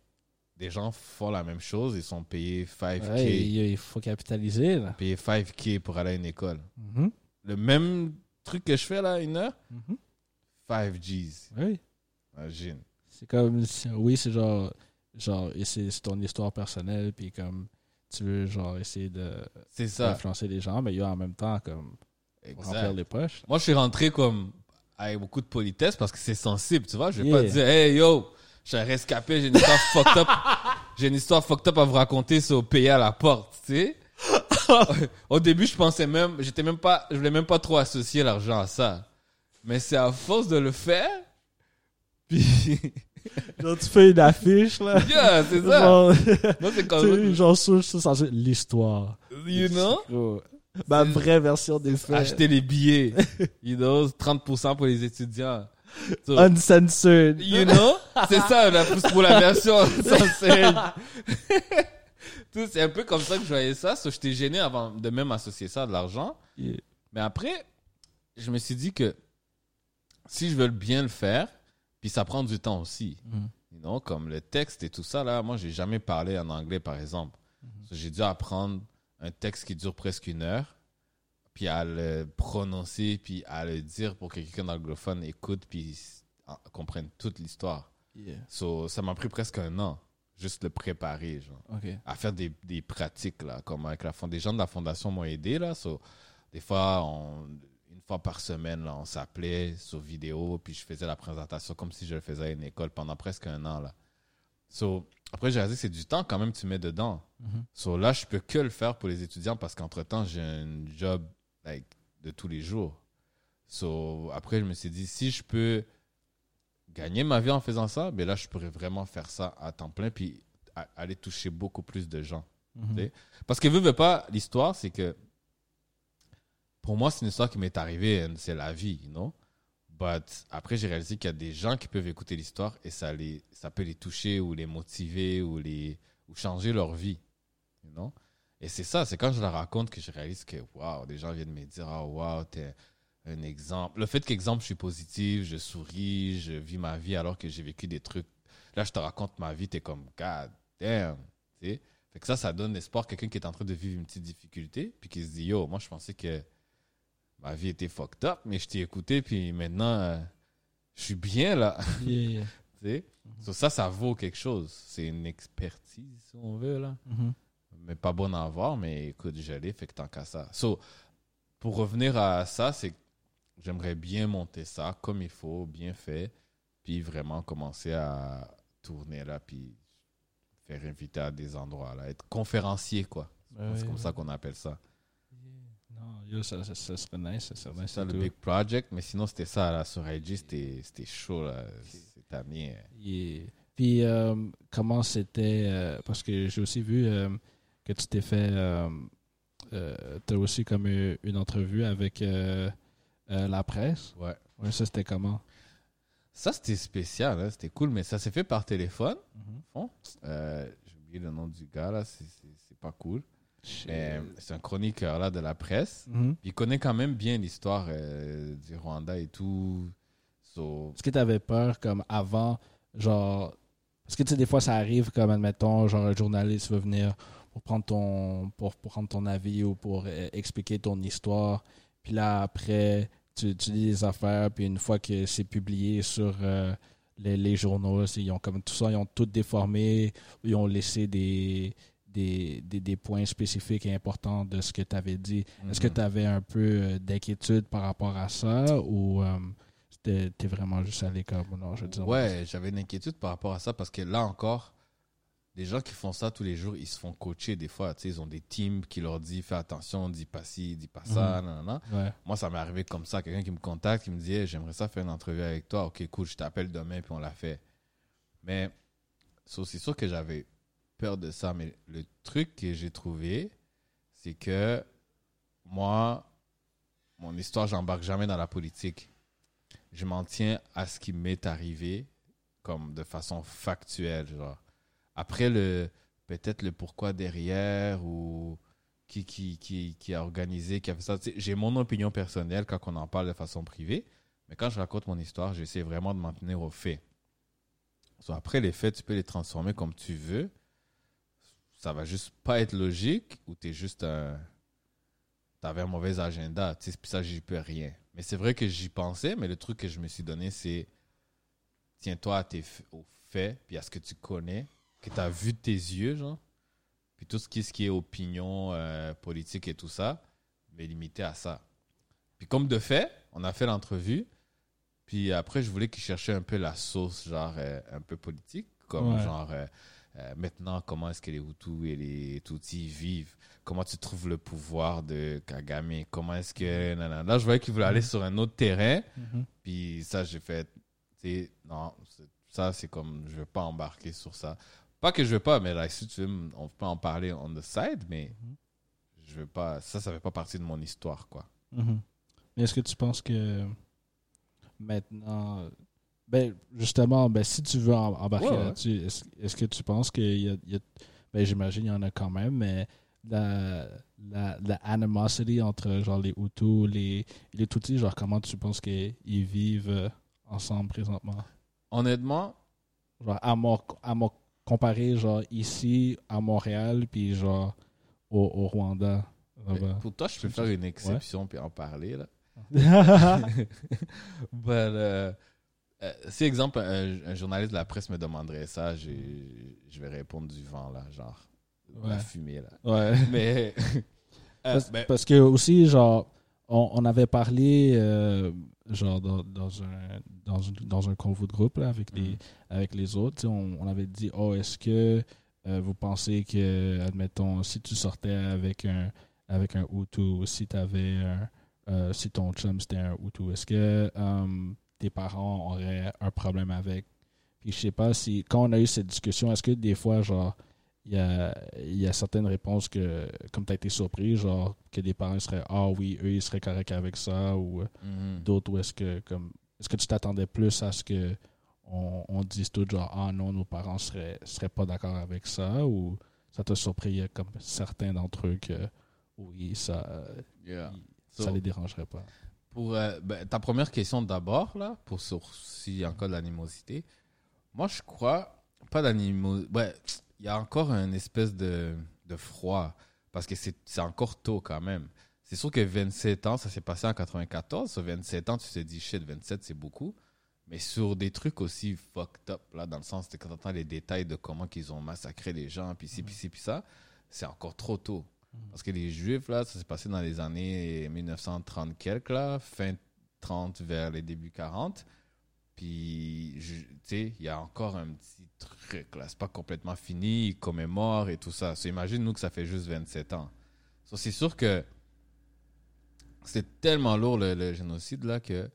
des gens font la même chose. Ils sont payés 5K, Ouais, il, faut capitaliser, là. payés 5K pour aller à une école. Mhm. Le même truc que je fais là, une heure, Mhm. 5 Gs. Oui. Imagine. C'est comme, oui, c'est genre, genre, c'est ton histoire personnelle, puis comme, tu veux, genre, essayer de d'influencer les gens, mais il y a en même temps, comme, remplir Exact. les poches. Moi, je suis rentré comme avec beaucoup de politesse parce que c'est sensible, tu vois. Je vais Yeah. pas te dire, hey yo, je suis un rescapé, j'ai une histoire fucked up. J'ai une histoire fucked up à vous raconter sur payer à la porte, tu sais. Au début, je pensais même, j'étais même pas, je voulais même pas trop associer l'argent à ça. Mais c'est à force de le faire, puis, Genre, tu fais une affiche, là. yeah, c'est ça. Genre, Moi, c'est tu comme, sais, genre, sur, sur, sur l'histoire. you know? Ma vraie version des faits. acheter les billets, you know, 30% pour les étudiants. So, Uncensored. You know? C'est ça, la, pour la version. Tout, C'est un peu comme ça que je voyais ça. So, j'étais gêné avant de même associer ça à de l'argent. Yeah. Mais après, je me suis dit que si je veux bien le faire, puis ça prend du temps aussi. You know, comme le texte et tout ça, là, moi, j'ai jamais parlé en anglais, par exemple. So, j'ai dû apprendre un texte qui dure presque une heure, puis à le prononcer, puis à le dire pour que quelqu'un d'anglophone écoute, puis en- comprenne toute l'histoire. Yeah. So, ça m'a pris presque un an, juste le préparer, genre, à faire des, des pratiques, là, comme avec la fond- des gens de la fondation m'ont aidé, là. So, des fois, on- une fois par semaine, là, on s'appelait sur vidéo, puis je faisais la présentation comme si je le faisais à une école pendant presque un an, là. So, après, j'ai réalisé que c'est du temps quand même que tu mets dedans. Mhm. So, là, je peux que le faire pour les étudiants parce qu'entre-temps, j'ai un job like, de tous les jours. So, après, je me suis dit, si je peux gagner ma vie en faisant ça, ben là, je pourrais vraiment faire ça à temps plein puis a- aller toucher beaucoup plus de gens. Mhm. Sais? Parce que, veux, veux pas, l'histoire, c'est que pour moi, c'est une histoire qui m'est arrivée, and c'est la vie, you know? But après, j'ai réalisé qu'il y a des gens qui peuvent écouter l'histoire et ça, les, ça peut les toucher ou les motiver ou, les, ou changer leur vie, you know? Et c'est ça, c'est quand je la raconte que je réalise que, waouh, des gens viennent me dire, oh, waouh, t'es un exemple. Le fait qu'exemple, je suis positif, je souris, je vis ma vie alors que j'ai vécu des trucs. Là, je te raconte ma vie, t'es comme, God damn, tu sais? Fait que ça, ça donne espoir. Quelqu'un qui est en train de vivre une petite difficulté, puis qui se dit, yo, moi, je pensais que ma vie était fucked up, mais je t'ai écouté, puis maintenant, euh, je suis bien là. Yeah. sais? So, ça, ça vaut quelque chose. C'est une expertise, si on veut, là. Mhm. Mais pas bonne à avoir, mais écoute, je l'ai, fait que tant qu'à ça. So, pour revenir à ça, c'est que j'aimerais bien monter ça comme il faut, bien fait, puis vraiment commencer à tourner là, puis faire inviter à des endroits, là, être conférencier, quoi. C'est comme ça qu'on appelle ça. Non, yo, ça, ça, ça serait nice, ça serait nice. C'est ça le tout. big project, mais sinon c'était ça là sur IG, c'était chaud là, cette année. Yeah. Puis, euh, comment c'était. euh, parce que j'ai aussi vu euh, que tu t'es fait. Euh, tu as aussi comme une entrevue avec euh, euh, la presse. Ouais. Ouais, ça, c'était comment? Ça c'était spécial, hein, c'était cool, mais ça s'est fait par téléphone. Euh, J'ai oublié le nom du gars là, c'est- pas cool. C'est un chroniqueur là de la presse. Puis il connaît quand même bien l'histoire euh, du Rwanda et tout. So, Est-ce que tu avais peur, comme avant, genre. Parce que tu sais, des fois, ça arrive, comme, admettons, genre, un journaliste veut venir pour prendre ton, pour, pour prendre ton avis ou pour euh, expliquer ton histoire. Puis là, après, tu, tu lis les affaires, puis une fois que c'est publié sur euh, les, les journaux, ils ont comme tout ça, ils ont tout déformé, ils ont laissé des, des, des, des points spécifiques et importants de ce que tu avais dit. Est-ce que mhm. tu avais un peu euh, d'inquiétude par rapport à ça ou t'es vraiment juste allé comme non, je veux dire. Ouais, j'avais une inquiétude par rapport à ça parce que là encore, les gens qui font ça tous les jours, ils se font coacher des fois. Tu sais, ils ont des teams qui leur disent fais attention, dis pas ci, dis pas ça, nanana. Ouais. Moi, ça m'est arrivé comme ça. Quelqu'un qui me contacte, qui me dit Hey, J'aimerais ça faire une entrevue avec toi. Ok, cool, je t'appelle demain, puis on l'a fait. Mais c'est sûr que j'avais peur de ça. Mais le truc que j'ai trouvé, c'est que moi, mon histoire, j'embarque jamais dans la politique. Je m'en tiens à ce qui m'est arrivé, comme de façon factuelle. Genre. Après, le peut-être le pourquoi derrière ou qui, qui, qui, qui a organisé, qui a fait ça. J'ai mon opinion personnelle quand on en parle de façon privée, mais quand je raconte mon histoire, j'essaie vraiment de m'en tenir aux faits. So, après, les faits, tu peux les transformer comme tu veux. Ça va juste pas être logique ou tu es juste un. T'avais un mauvais agenda, tu sais, puis ça, j'y peux rien. Mais c'est vrai que j'y pensais, mais le truc que je me suis donné, c'est tiens-toi à tes, aux faits, puis à ce que tu connais, que tu as vu de tes yeux, genre. Puis tout ce qui, ce qui est opinion euh, politique et tout ça, mais limité à ça. Puis comme de fait, on a fait l'entrevue. Puis après, je voulais qu'il cherchait un peu la sauce, genre euh, un peu politique, comme Ouais. genre euh, maintenant, comment est-ce que les Hutus et les Tutsis vivent? Comment tu trouves le pouvoir de Kagame? Comment est-ce que. nanana. Là, je voyais qu'il voulait aller sur un autre terrain. Mhm. Puis ça, j'ai fait, non, ça, c'est comme, je veux pas embarquer sur ça. Pas que je veux pas, mais là, si tu veux, on peut en parler on the side, mais je veux pas, ça, ça fait pas partie de mon histoire, quoi. Mhm. Mais est-ce que tu penses que maintenant, ben justement, ben si tu veux em- embarquer Ouais, ouais. là-dessus, est-ce que tu penses qu'il y a, y a- ben j'imagine il y en a quand même, mais la, la, la animosity entre genre les Hutus, les, les Tutsis, genre comment tu penses qu'ils vivent euh, ensemble présentement? Honnêtement, Genre à mon, à mon comparé genre ici à Montréal puis genre au, au Rwanda. là-bas. pour toi, je peux faire une exception puis en parler, là. But, euh, euh, si, exemple, un, un journaliste de la presse me demanderait ça, j'ai- je vais répondre du vent, là, genre, la fumée, là. ouais. Mais, euh, Parce, ben, parce que aussi, genre, on, on avait parlé, genre, dans, dans un, dans, un, dans un convo de groupe, là, avec, les, Mhm. avec les autres, on, on avait dit, oh, est-ce que euh, vous pensez que, admettons, si tu sortais avec un, avec un Hutu, si t'avais un, euh, si ton chum c'était un Hutu, est-ce que euh, tes parents auraient un problème avec? Puis je sais pas si, quand on a eu cette discussion, est-ce que des fois, genre, il y a, y a certaines réponses que, comme tu as été surpris, genre que des parents seraient Ah oui, eux, ils seraient corrects avec ça, ou euh, mhm. d'autres où est-ce que, comme, est-ce que tu t'attendais plus à ce que on, on dise tout genre Ah non, nos parents seraient, seraient pas d'accord avec ça, ou ça t'a surpris, il y a comme certains d'entre eux que oui, ça, Yeah. So, les dérangerait pas. Pour euh, ben, ta première question d'abord, là, pour sur s'il y a encore de l'animosité, moi je crois pas d'animosité. Ouais, y a encore une espèce de, de froid parce que c'est c'est encore tôt quand même. C'est sûr que 27 ans, ça s'est passé en 94. Sur 27 ans, tu te dis shit, 27 c'est beaucoup. Mais sur des trucs aussi fucked up, là, dans le sens de quand tu entends les détails de comment qu'ils ont massacré les gens, puis ci, puis ci, puis ça, c'est encore trop tôt. Parce que les Juifs, là, ça s'est passé dans les années 1930 quelques, là, fin 30 vers les débuts 40. Puis, tu sais, il y a encore un petit truc, là. C'est pas complètement fini, ils commémorent et tout ça. So, imagine, nous, que ça fait juste 27 ans. So, c'est sûr que c'est tellement lourd, le, génocide, là, que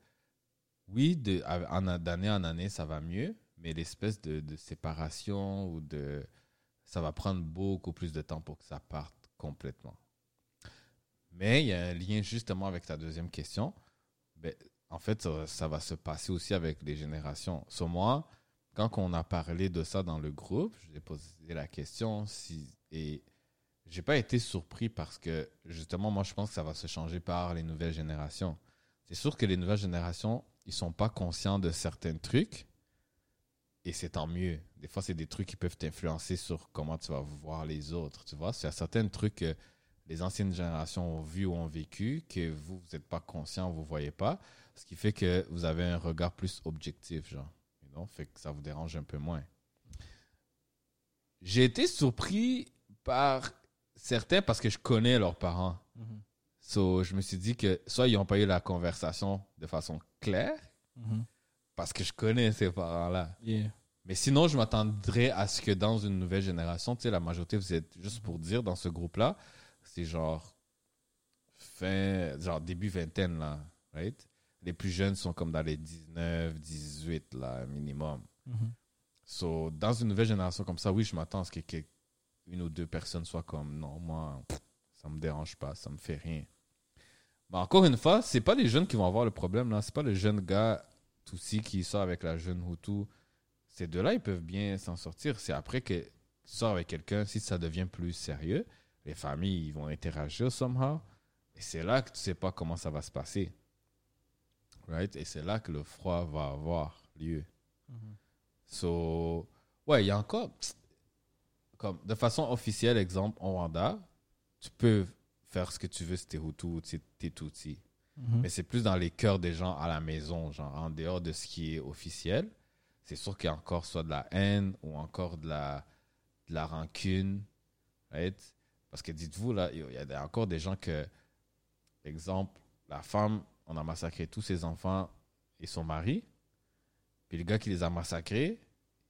oui, d'année en année, ça va mieux, mais l'espèce de, de séparation ou de... Ça va prendre beaucoup plus de temps pour que ça parte complètement. Mais il y a un lien justement avec ta deuxième question. Ben, en fait, ça, va se passer aussi avec les générations. Sur moi, quand on a parlé de ça dans le groupe, je ai posé la question si et j'ai pas été surpris parce que justement moi je pense que ça va se changer par les nouvelles générations. C'est sûr que les nouvelles générations, ils sont pas conscients de certains trucs et c'est tant mieux. Des fois, c'est des trucs qui peuvent t'influencer sur comment tu vas voir les autres. Tu vois, il y a certains trucs les anciennes générations ont vu ou ont vécu que vous, vous n'êtes pas conscient, vous ne voyez pas. Ce qui fait que vous avez un regard plus objectif, genre. You know? Fait que ça vous dérange un peu moins. J'ai été surpris par certains parce que je connais leurs parents. So, je me suis dit que soit ils n'ont pas eu la conversation de façon claire, Mhm. parce que je connais ces parents-là. Yeah. Mais sinon, je m'attendrais à ce que dans une nouvelle génération, tu sais, la majorité, vous êtes, juste pour dire, dans ce groupe-là, c'est genre fin, genre début vingtaine, là, right? Les plus jeunes sont comme dans les 19, 18, là, minimum. Mhm. So, dans une nouvelle génération comme ça, oui, je m'attends à ce que que une ou deux personnes soient comme non, moi, ça me dérange pas, ça me fait rien. Mais encore une fois, c'est pas les jeunes qui vont avoir le problème là, c'est pas le jeune gars Tutsi qui sort avec la jeune Hutu. Ces deux-là, ils peuvent bien s'en sortir. C'est après que tu sors avec quelqu'un, si ça devient plus sérieux, les familles ils vont interagir somehow. Et c'est là que tu sais pas comment ça va se passer. Right? Et c'est là que le froid va avoir lieu. Mhm. So, ouais, il y a encore, comme de façon officielle, exemple, au Rwanda, tu peux faire ce que tu veux si t'es Hutu ou si t'es Tutsi. Mhm. Mais c'est plus dans les cœurs des gens à la maison, genre en dehors de ce qui est officiel. C'est sûr qu'il y a encore soit de la haine ou encore de la, de la rancune. right? Parce que dites-vous, là, il y a encore des gens que, exemple, la femme, on a massacré tous ses enfants et son mari. Puis le gars qui les a massacrés,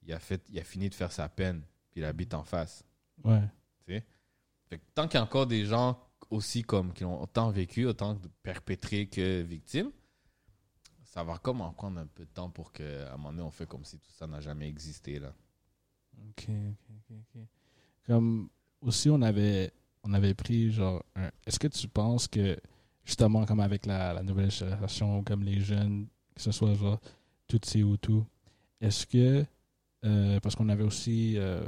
il a, fait, il a fini de faire sa peine. Puis il habite en face. Ouais. Fait que tant qu'il y a encore des gens aussi comme qui ont autant vécu, autant de perpétrés que victimes, ça va comme en prendre un peu de temps pour qu'à un moment donné, on fait comme si tout ça n'a jamais existé. Là. Ok, ok, ok, ok. Comme aussi, on avait, on avait pris genre. un- Est-ce que tu penses que justement, comme avec la, nouvelle génération, comme les jeunes, que ce soit genre Tutsi ou tout, est-ce que. euh, parce qu'on avait aussi euh,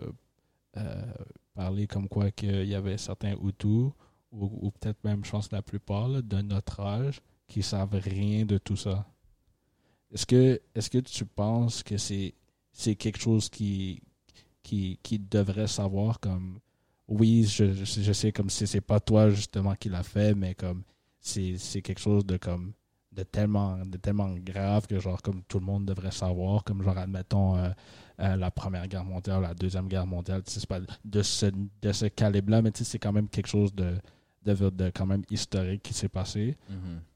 euh, parlé comme quoi qu'il y avait certains Hutus, ou, ou peut-être même, je pense, la plupart de notre âge, qui savent rien de tout ça. Est-ce que, est-ce que tu penses que c'est, c'est quelque chose qui, qui, qui devrait savoir comme oui je, je, sais- je sais comme si c'est pas toi justement qui l'a fait mais comme c'est quelque chose de comme de tellement de tellement grave que genre comme tout le monde devrait savoir comme genre admettons euh, euh, la première guerre mondiale la deuxième guerre mondiale c'est pas de ce de ce calibre là mais c'est quand même quelque chose de de, de quand même historique qui s'est passé.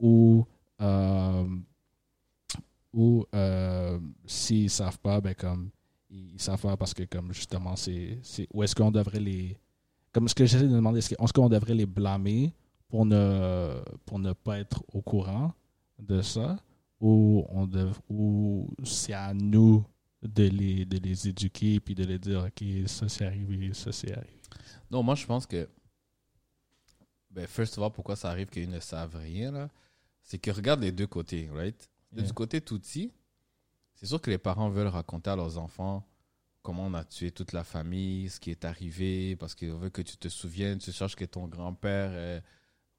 Ou euh, ou euh, s'ils savent pas ben comme ils, ils savent pas parce que comme justement c'est c'est où est-ce qu'on devrait les comme ce que j'essaie de demander est-ce qu'on devrait les blâmer pour ne pour ne pas être au courant de ça? Ou on dev- ou c'est à nous de les de les éduquer puis de les dire ok ça c'est arrivé ça c'est arrivé? Non, moi, je pense que. Ben, first of all, pourquoi ça arrive qu'ils ne savent rien, là C'est que regarde les deux côtés, right? Yeah. Du côté Tutsi, c'est sûr que les parents veulent raconter à leurs enfants comment on a tué toute la famille, ce qui est arrivé, parce qu'ils veulent que tu te souviennes, tu cherches que ton grand-père, euh,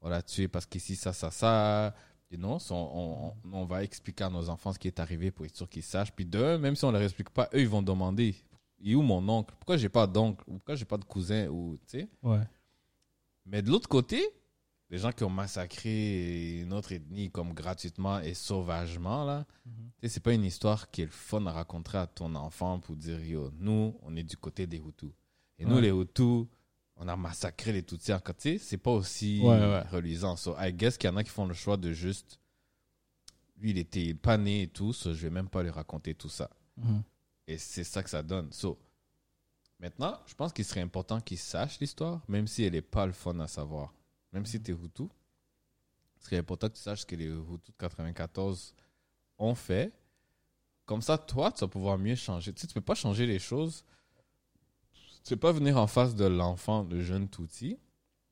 on l'a tué parce qu'ici, ça, ça, ça. Et non, on, on, on va expliquer à nos enfants ce qui est arrivé pour être sûr qu'ils sachent. Puis d'eux, même si on ne leur explique pas, eux, ils vont demander il est où mon oncle? Pourquoi j'ai pas d'oncle? Ou pourquoi j'ai pas de cousin? Ou, tu sais. Ouais. Mais de l'autre côté, les gens qui ont massacré une autre ethnie comme gratuitement et sauvagement, là, sais, c'est pas une histoire qui est le fun à raconter à ton enfant pour dire yo, nous, on est du côté des Hutus. Et nous, les Hutus, on a massacré les Tutsis en côté, c'est pas aussi Ouais, ouais. reluisant. So, I guess qu'il y en a qui font le choix de juste. Lui, il était pas né et tout, so je vais même pas lui raconter tout ça. Mhm. Et c'est ça que ça donne. So, maintenant, je pense qu'il serait important qu'ils sachent l'histoire, même si elle n'est pas le fun à savoir. Même si tu es Hutu, il serait important que tu saches ce que les Hutus de 94 ont fait. Comme ça, toi, tu vas pouvoir mieux changer. Tu sais, peux pas changer les choses. Tu peux pas venir en face de l'enfant, le jeune Tutsi,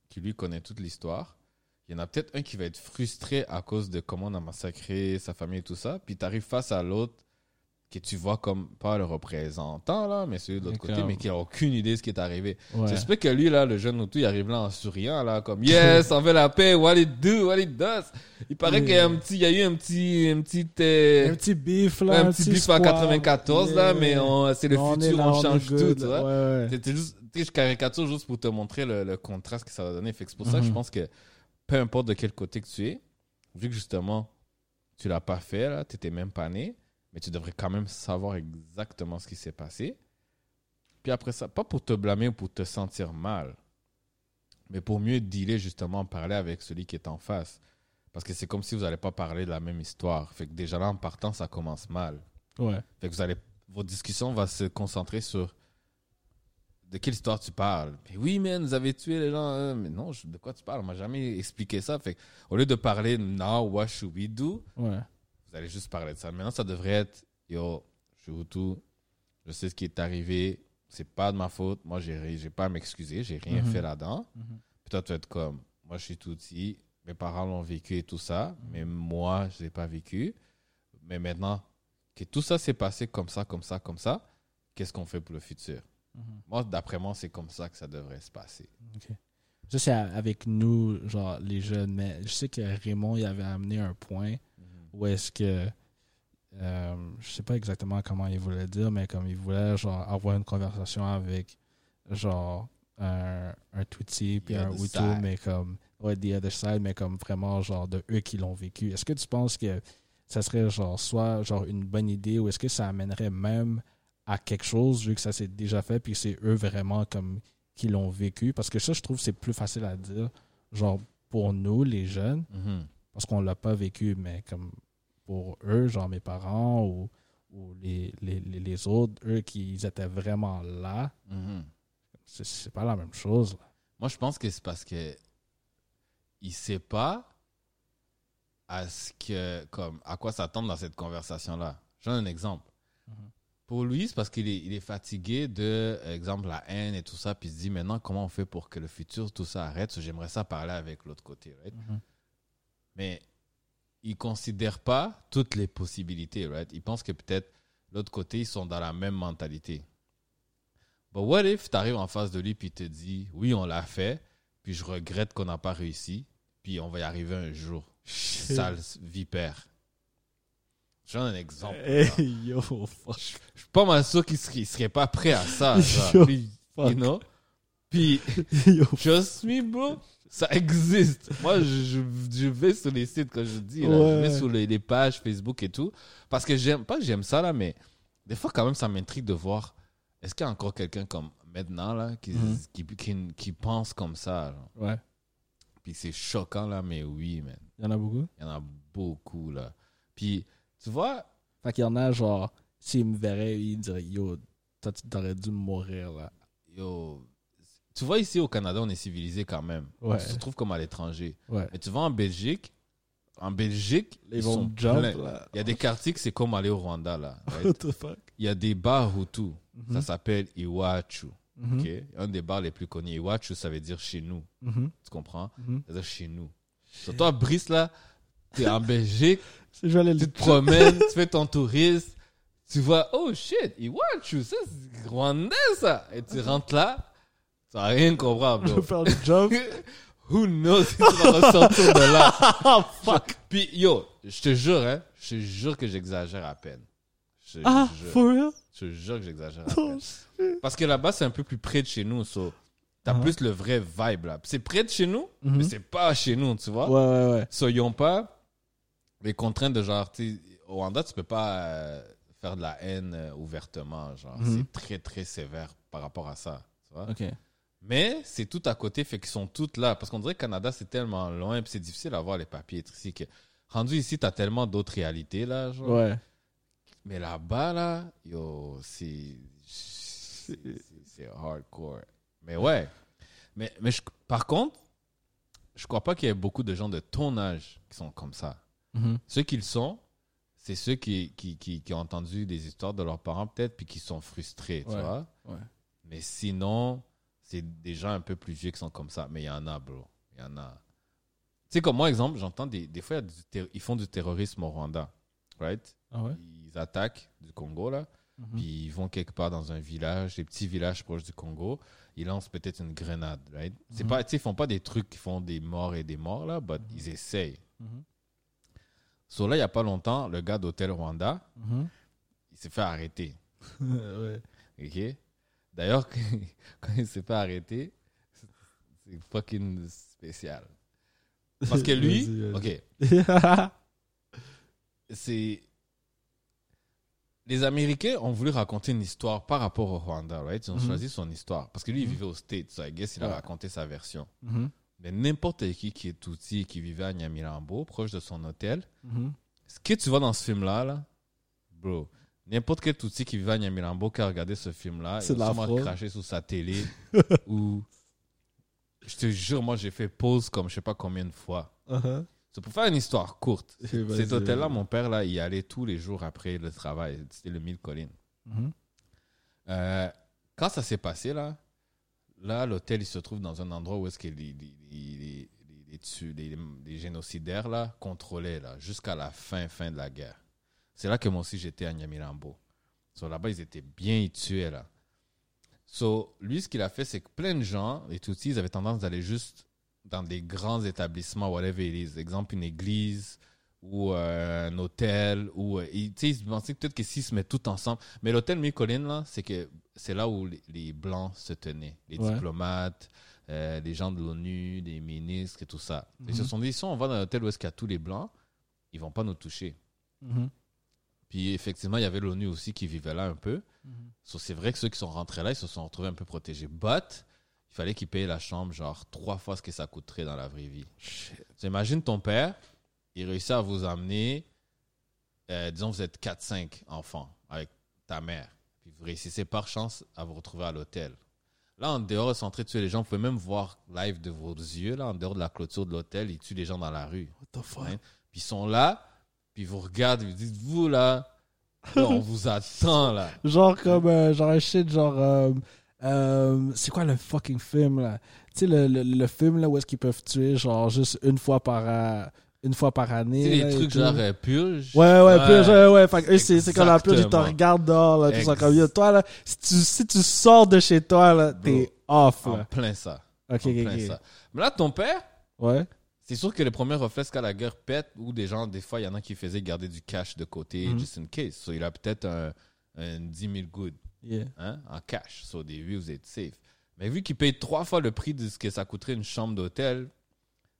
qui lui connaît toute l'histoire. Il y en a peut-être un qui va être frustré à cause de comment on a massacré sa famille et tout ça. Puis tu arrives face à l'autre que tu vois comme pas le représentant, là, mais celui de l'autre côté, mais qui a aucune idée de ce qui est arrivé. ouais J'espère que lui, là, le jeune Hutu, il arrive là en souriant, là, comme Yes, on veut la paix, what it do, what it does. Il paraît Oui. qu'il y a un petit, il y a eu un petit, un petit, euh, un petit bif là un petit bif en squab. 94, là, mais c'est le On futur, là, on change tout, tu vois. Ouais, juste, je caricature juste pour te montrer le, le contraste que ça va donner. Fait c'est pour ça que je Mhm. pense que peu importe de quel côté que tu es, vu que justement, tu l'as pas fait, là, t'étais même pas né, mais tu devrais quand même savoir exactement ce qui s'est passé. Puis après ça, pas pour te blâmer ou pour te sentir mal, mais pour mieux dealer, justement, parler avec celui qui est en face. Parce que c'est comme si vous n'allez pas parler de la même histoire. Fait que déjà là, en partant, ça commence mal. ouais Fait que vous allez votre discussion va se concentrer sur de quelle histoire tu parles. Mais oui, man, vous avez tué les gens. hein. Mais non, je- de quoi tu parles? On m'a jamais expliqué ça. Fait que, au lieu de parler now, what should we do? Ouais. Vous allez juste parler de ça. Maintenant, ça devrait être yo, je suis tout. Je sais ce qui est arrivé. C'est pas de ma faute. Moi, j'ai j'ai pas à m'excuser. J'ai rien Mhm. fait là-dedans. Mhm. Puis toi, tu vas être comme, moi, je suis tout petit. Mes parents l'ont vécu et tout ça. Mais moi, je l'ai pas vécu. Mais maintenant que tout ça s'est passé comme ça, comme ça, comme ça, qu'est-ce qu'on fait pour le futur? Mhm. Moi, d'après moi, c'est comme ça que ça devrait se passer. Ça, c'est avec nous, genre, les jeunes. Mais je sais que Raymond, il avait amené un point où est-ce que. euh, je sais pas exactement comment il voulait dire, mais comme il voulait, genre, avoir une conversation avec, genre, un, un Tutsi puis un Hutu, side. mais comme. Ouais, the other side, mais comme vraiment, genre, de eux qui l'ont vécu. Est-ce que tu penses que ça serait, genre, soit, genre, une bonne idée ou est-ce que ça amènerait même à quelque chose, vu que ça s'est déjà fait, puis c'est eux vraiment comme qui l'ont vécu? Parce que ça, je trouve c'est plus facile à dire, genre pour nous, les jeunes, Mhm. parce qu'on l'a pas vécu, mais comme pour eux, genre mes parents ou, ou les, les, les, autres, eux qui ils étaient vraiment là, Mhm. c'est- c'est pas la même chose. là. Moi, je pense que c'est parce que il sait pas à ce que, comme, à quoi s'attendre dans cette conversation-là. Je donne un exemple. Mhm. Pour lui, c'est parce qu'il est, il est fatigué de, exemple, la haine et tout ça, puis il se dit maintenant comment on fait pour que le futur, tout ça arrête? J'aimerais ça parler avec l'autre côté, right? Mais il considère pas toutes les possibilités, right? Il pense que peut-être l'autre côté, ils sont dans la même mentalité. But what if tu arrives en face de lui puis il te dit oui, on l'a fait, puis je regrette qu'on n'a pas réussi, puis on va y arriver un jour. Sale vipère. Je donne un exemple. Hey, yo, fuck. Je suis pas mal sûr qu'il serait, serait pas prêt à ça. genre. Yo, Puis, you know? Puis, Yo, Just me, bro. Ça existe. Moi, je, je- vais sur les sites, quand je dis, là, je vais sur les, les pages Facebook et tout. Parce que j'aime, pas que j'aime ça, là, mais des fois, quand même, ça m'intrigue de voir, est-ce qu'il y a encore quelqu'un comme maintenant, là, qui, Mhm. qui, qui, qui pense comme ça, genre? ouais, Puis c'est choquant, là, mais oui, man. il y en a beaucoup? Il y en a beaucoup, là. Puis, tu vois, Fait qu'il y en a, genre, s'ils me verraient, ils diraient, yo, toi, tu t'aurais dû mourir, là. yo, tu vois, ici au Canada, on est civilisé quand même. Ouais. On se trouve comme à l'étranger. Ouais. Mais tu vas en Belgique, en Belgique, Ils, ils sont jump, pleins. Il y a des quartiers que c'est comme aller au Rwanda, là. right? What the fuck? Il y a des bars Hutu. Mhm. Ça s'appelle Iwachu. Mhm. ok? Un des bars les plus connus. Iwachu, ça veut dire chez nous. Mhm. Tu comprends? Mhm. Ça veut dire chez nous. Sur toi, Brice, là, t'es en Belgique, tu te promènes, tu fais ton tourisme, tu vois, oh shit, Iwachu, ça, c'est rwandais, ça. Et tu rentres là, tu vas rien Je bro. faire le jump? Who knows si tu vas ressortir de là? Ah, fuck! Puis, yo, je te jure, hein, je te jure que j'exagère à peine. Je te Ah, jure. for real? Je te jure que j'exagère à Oh, peine. Parce que là-bas, c'est un peu plus près de chez nous. So, t'as Uh-huh. plus le vrai vibe là. C'est près de chez nous, Mhm. mais c'est pas chez nous, tu vois. Ouais, ouais, ouais. So, ils ont pas les contraintes de genre, tu sais, au Rwanda, tu peux pas euh, faire de la haine euh, ouvertement. Genre, Mhm. c'est très, très sévère par rapport à ça. Tu vois? Ok. Mais c'est tout à côté, fait qu'ils sont toutes là. Parce qu'on dirait que Canada, c'est tellement loin, puis c'est difficile d'avoir les papiers ici. Que, rendu ici, t'as tellement d'autres réalités, là. Genre. Ouais. Mais là-bas, là, yo, c'est. Hardcore. Mais ouais. Mais, mais je- par contre, je crois pas qu'il y ait beaucoup de gens de ton âge qui sont comme ça. Mhm. Ceux qui le sont, c'est ceux qui, qui, qui, qui ont entendu des histoires de leurs parents, peut-être, puis qui sont frustrés, tu Ouais. vois. Ouais. Mais sinon, c'est des gens un peu plus vieux qui sont comme ça. Mais il y en a, bro. Il y en a. Tu sais, comme moi, exemple, j'entends des, des fois, ils font du terrorisme au Rwanda. Right? Ah ouais? Ils attaquent du Congo, là. Mhm. Puis ils vont quelque part dans un village, des petits villages proches du Congo. Ils lancent peut-être une grenade, right? C'est Mhm. pas, ils font pas des trucs qui font des morts et des morts, là, but ils essayent. Mhm. So là, il y a pas longtemps, le gars d'Hôtel Rwanda, Mhm. il s'est fait arrêter. ouais. OK? D'ailleurs, quand il s'est fait arrêter, c'est fucking spécial. Parce que lui, OK, c'est. Les Américains ont voulu raconter une histoire par rapport au Rwanda, right? Ils ont Mhm. choisi son histoire. Parce que lui, il Mhm. vivait aux States, so I guess il a Ouais. raconté sa version. Mhm. Mais n'importe qui qui est outil, qui vivait à Nyamirambo, proche de son hôtel, ce que tu vois dans ce film-là, là, bro, N'importe quel Tutsi qui vivait à Nyamirambo qui a regardé ce film-là, il la sûrement craché sous sa télé. ou. Je te jure, moi, j'ai fait pause comme je sais pas combien de fois. Uh-huh. C'est pour faire une histoire courte. Cet hôtel-là, mon père, là, il y allait tous les jours après le travail. C'était le Mille Collines. Mhm. Euh, quand ça s'est passé, là, là, l'hôtel, il se trouve dans un endroit où est-ce que les, les, les- les génocidaires, là, contrôlaient, là, jusqu'à la fin, fin de la guerre. C'est là que moi aussi, j'étais à Nyamirambo. So, là-bas, ils étaient bien tuaient, là. So, lui, ce qu'il a fait, c'est que plein de gens, les Tutsis, ils avaient tendance d'aller juste dans des grands établissements, whatever it is. Exemple, une église ou euh, un hôtel. ou euh, ils, ils pensaient que peut-être que s'ils se mettent tout ensemble. Mais l'hôtel Mille-Collines, là, c'est que c'est là où les, les Blancs se tenaient. Les Ouais. diplomates, euh, les gens de l'ONU, les ministres et tout ça. Ils se Mhm. sont dit, si on va dans un hôtel où est-ce qu'il y a tous les Blancs, ils vont pas nous toucher. Mhm. Puis effectivement, il y avait l'ONU aussi qui vivait là un peu. Mhm. So, c'est vrai que ceux qui sont rentrés là, ils se sont retrouvés un peu protégés. But, il fallait qu'ils payent la chambre genre trois fois ce que ça coûterait dans la vraie vie. So, imagine ton père, il réussit à vous emmener, euh, disons, vous êtes 4-5 enfants avec ta mère. Puis vous réussissez par chance à vous retrouver à l'hôtel. Là, en dehors de centrer tuer les gens, vous pouvez même voir live de vos yeux, là, en dehors de la clôture de l'hôtel, ils tuent les gens dans la rue. What the fuck? Puis ils sont là, puis ils vous regardent, ils vous disent, vous là, là, on vous attend là. Genre comme, euh, genre un shit, genre, euh, euh, c'est quoi le fucking film là? Tu sais, le, le, le film là où est-ce qu'ils peuvent tuer, genre juste une fois par, euh, une fois par année. Tu sais, les et trucs genre euh, purge. Ouais, ouais, purge, ouais, ouais. Fait que eux, c'est, c'est quand la purge, ils te regardent dehors, là, tout ça comme, yo, toi, là, si tu, si tu sors de chez toi, là, t'es off, En là. plein ça. Ok, en ok, plein ça. Mais là, ton père, Ouais. C'est sûr que les premiers reflets, c'est quand la guerre pète, ou des gens, des fois, il y en a qui faisaient garder du cash de côté, Mhm. just in case. So, il a peut-être un, un 10 000 good Yeah. hein, en cash. So, des vues, vous êtes safe. Mais vu qu'il paye trois fois le prix de ce que ça coûterait une chambre d'hôtel,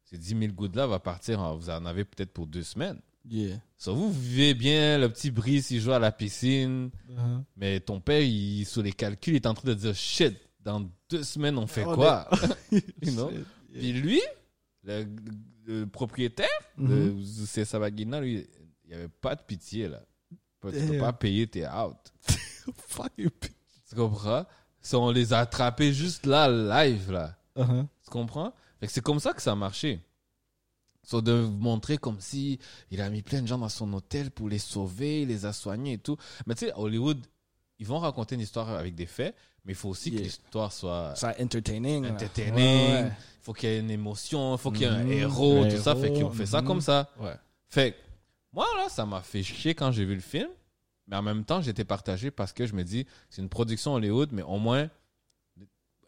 ces 10 000 good là va partir, en- vous en avez peut-être pour deux semaines. Yeah. So, vous vivez bien, le petit brise, il joue à la piscine, Uh-huh. mais ton père, il, sur les calculs, il est en train de dire shit, dans deux semaines, on fait quoi? You know? Shit. Yeah. Puis lui, le, le propriétaire de Mhm. ces Sabagina, lui, il n'y avait pas de pitié, là. Tu peux pas payer, t'es out. Fucking Tu comprends? Si on les a attrapés juste là, live, là. Uh-huh. Tu comprends? C'est comme ça que ça a marché. So, de montrer comme si il a mis plein de gens dans son hôtel pour les sauver, il les a soignés et tout. Mais tu sais, Hollywood, ils vont raconter une histoire avec des faits, mais il faut aussi Yeah. que l'histoire soit Ça entertaining. entertaining. Ouais, faut qu'il y ait une émotion, il faut qu'il y ait un Mhm. héros, Un tout ça. Fait ont fait ça mhm. comme ça. Ouais. Fait moi, là, ça m'a fait chier quand j'ai vu le film. Mais en même temps, j'étais partagé parce que je me dis, c'est une production Hollywood, mais au moins,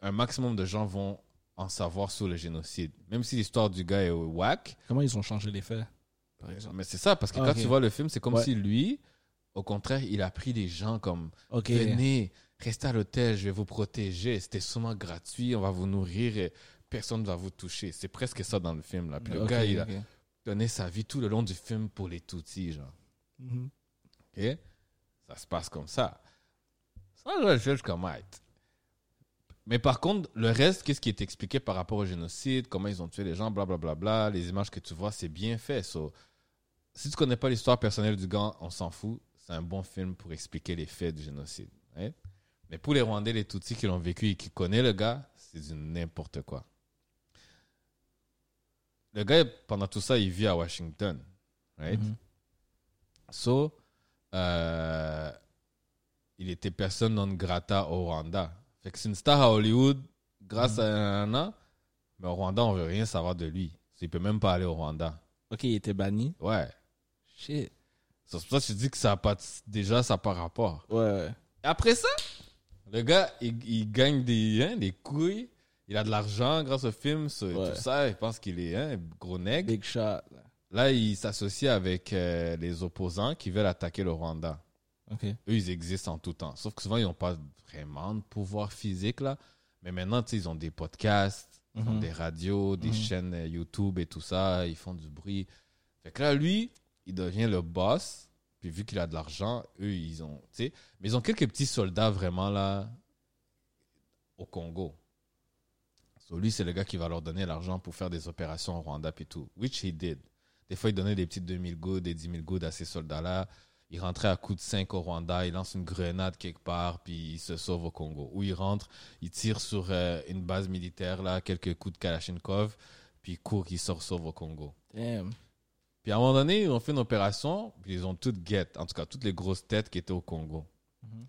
un maximum de gens vont en savoir sur le génocide. Même si l'histoire du gars est whack. Comment ils ont changé les faits, par exemple? Mais c'est ça, parce que Ah, quand tu vois le film, c'est comme Ouais. si lui, au contraire, il a pris des gens comme. Venez, restez à l'hôtel, je vais vous protéger. C'était sûrement gratuit, on va vous nourrir et personne ne va vous toucher. C'est presque ça dans le film. Là. Puis le gars, il a donné sa vie tout le long du film pour les Tutsis, genre. Mhm. OK? Ça se passe comme ça. Ça, je le juge comme être. Mais par contre, le reste, qu'est-ce qui est expliqué par rapport au génocide, comment ils ont tué les gens, blablabla, bla, bla, bla, les images que tu vois, c'est bien fait. So, si tu connais pas l'histoire personnelle du gars, on s'en fout. C'est un bon film pour expliquer les faits du génocide. right? Mais pour les Rwandais, les Tutsis qui l'ont vécu et qui connaissent le gars, c'est du n'importe quoi. Le gars, pendant tout ça, il vit à Washington. Right? Mhm. So, euh, il était personne non grata au Rwanda. Fait que c'est une star à Hollywood grâce à un an, mais au Rwanda, on veut rien savoir de lui. Il peut même pas aller au Rwanda. Ok, il était banni. Ouais. Shit. C'est pour ça que je dis que ça a pas, déjà, ça n'a pas rapport. Ouais, ouais. Après ça, le gars, il, il gagne des, hein, des couilles. Il a de l'argent grâce au film, ce- Ouais. tout ça. Il pense qu'il est un gros nègre. Big shot. là. Il s'associe avec euh, les opposants qui veulent attaquer le Rwanda. Ok. eux, ils existent en tout temps. Sauf que souvent, ils n'ont pas vraiment de pouvoir physique, là. Mais maintenant, ils ont des podcasts, ils ont Mhm. des radios, des Mhm. chaînes euh, YouTube et tout ça. Ils font du bruit. Fait que là, lui, il devient le boss. Puis vu qu'il a de l'argent, eux, ils ont. Mais ils ont quelques petits soldats vraiment, là, au Congo. So, lui, c'est le gars qui va leur donner l'argent pour faire des opérations au Rwanda puis tout. Which he did. Des fois, il donnait des petites 2000 gouttes, des 10 000 gouttes à ces soldats-là. il rentrait à coup de 5 au Rwanda, il lance une grenade quelque part, puis il se sauve au Congo. Ou il rentre, il tire sur euh, une base militaire, là, quelques coups de Kalachnikov, puis il court, il sort sauve au Congo. Damn. Puis à un moment donné, ils ont fait une opération, puis ils ont toutes guettes, en tout cas toutes les grosses têtes qui étaient au Congo. Mhm.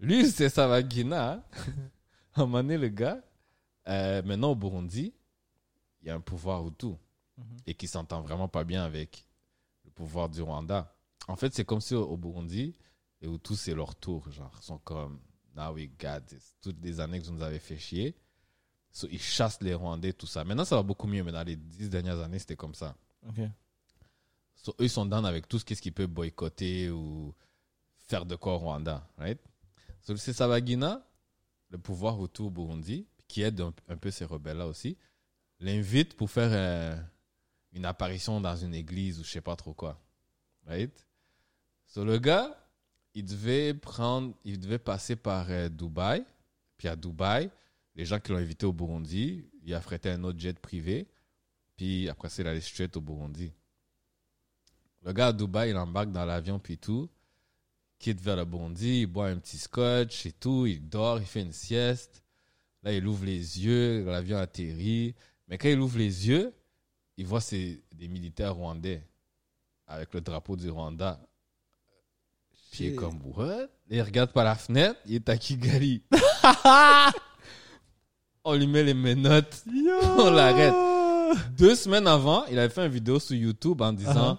Lui, c'est Savagina. hein. à un moment donné, le gars, euh, maintenant au Burundi, il y a un pouvoir Hutu Mhm. et qui s'entend vraiment pas bien avec le pouvoir du Rwanda. En fait, c'est comme si au, au Burundi, les Hutus, c'est leur tour. Genre, ils sont comme, now we got this. Toutes les années que vous nous avez fait chier. So, ils chassent les Rwandais, tout ça. Maintenant, ça va beaucoup mieux, mais dans les dix dernières années, c'était comme ça. Ok. So, eux, sont down avec tout ce qu'est-ce qu'ils peuvent boycotter ou faire de quoi au Rwanda, right? So, c'est Sabagina, le pouvoir autour au Burundi, qui aide un, peu ces rebelles-là aussi, l'invite pour faire euh, une apparition dans une église ou je sais pas trop quoi, right? So, le gars, il devait prendre, il devait passer par euh, Dubaï, puis à Dubaï, les gens qui l'ont invité au Burundi, il affrêtait un autre jet privé, puis après il allait straight au Burundi. Le gars à Dubaï, il embarque dans l'avion puis tout, quitte vers le Burundi, il boit un petit scotch et tout, il dort, il fait une sieste. Là, il ouvre les yeux, l'avion atterrit. Mais quand il ouvre les yeux, il voit c'est des militaires rwandais avec le drapeau du Rwanda. Puis il est comme, what? Il regarde par la fenêtre, il est à Kigali. On lui met les menottes. On l'arrête. Deux semaines avant, il avait fait une vidéo sur YouTube en disant Uh-huh.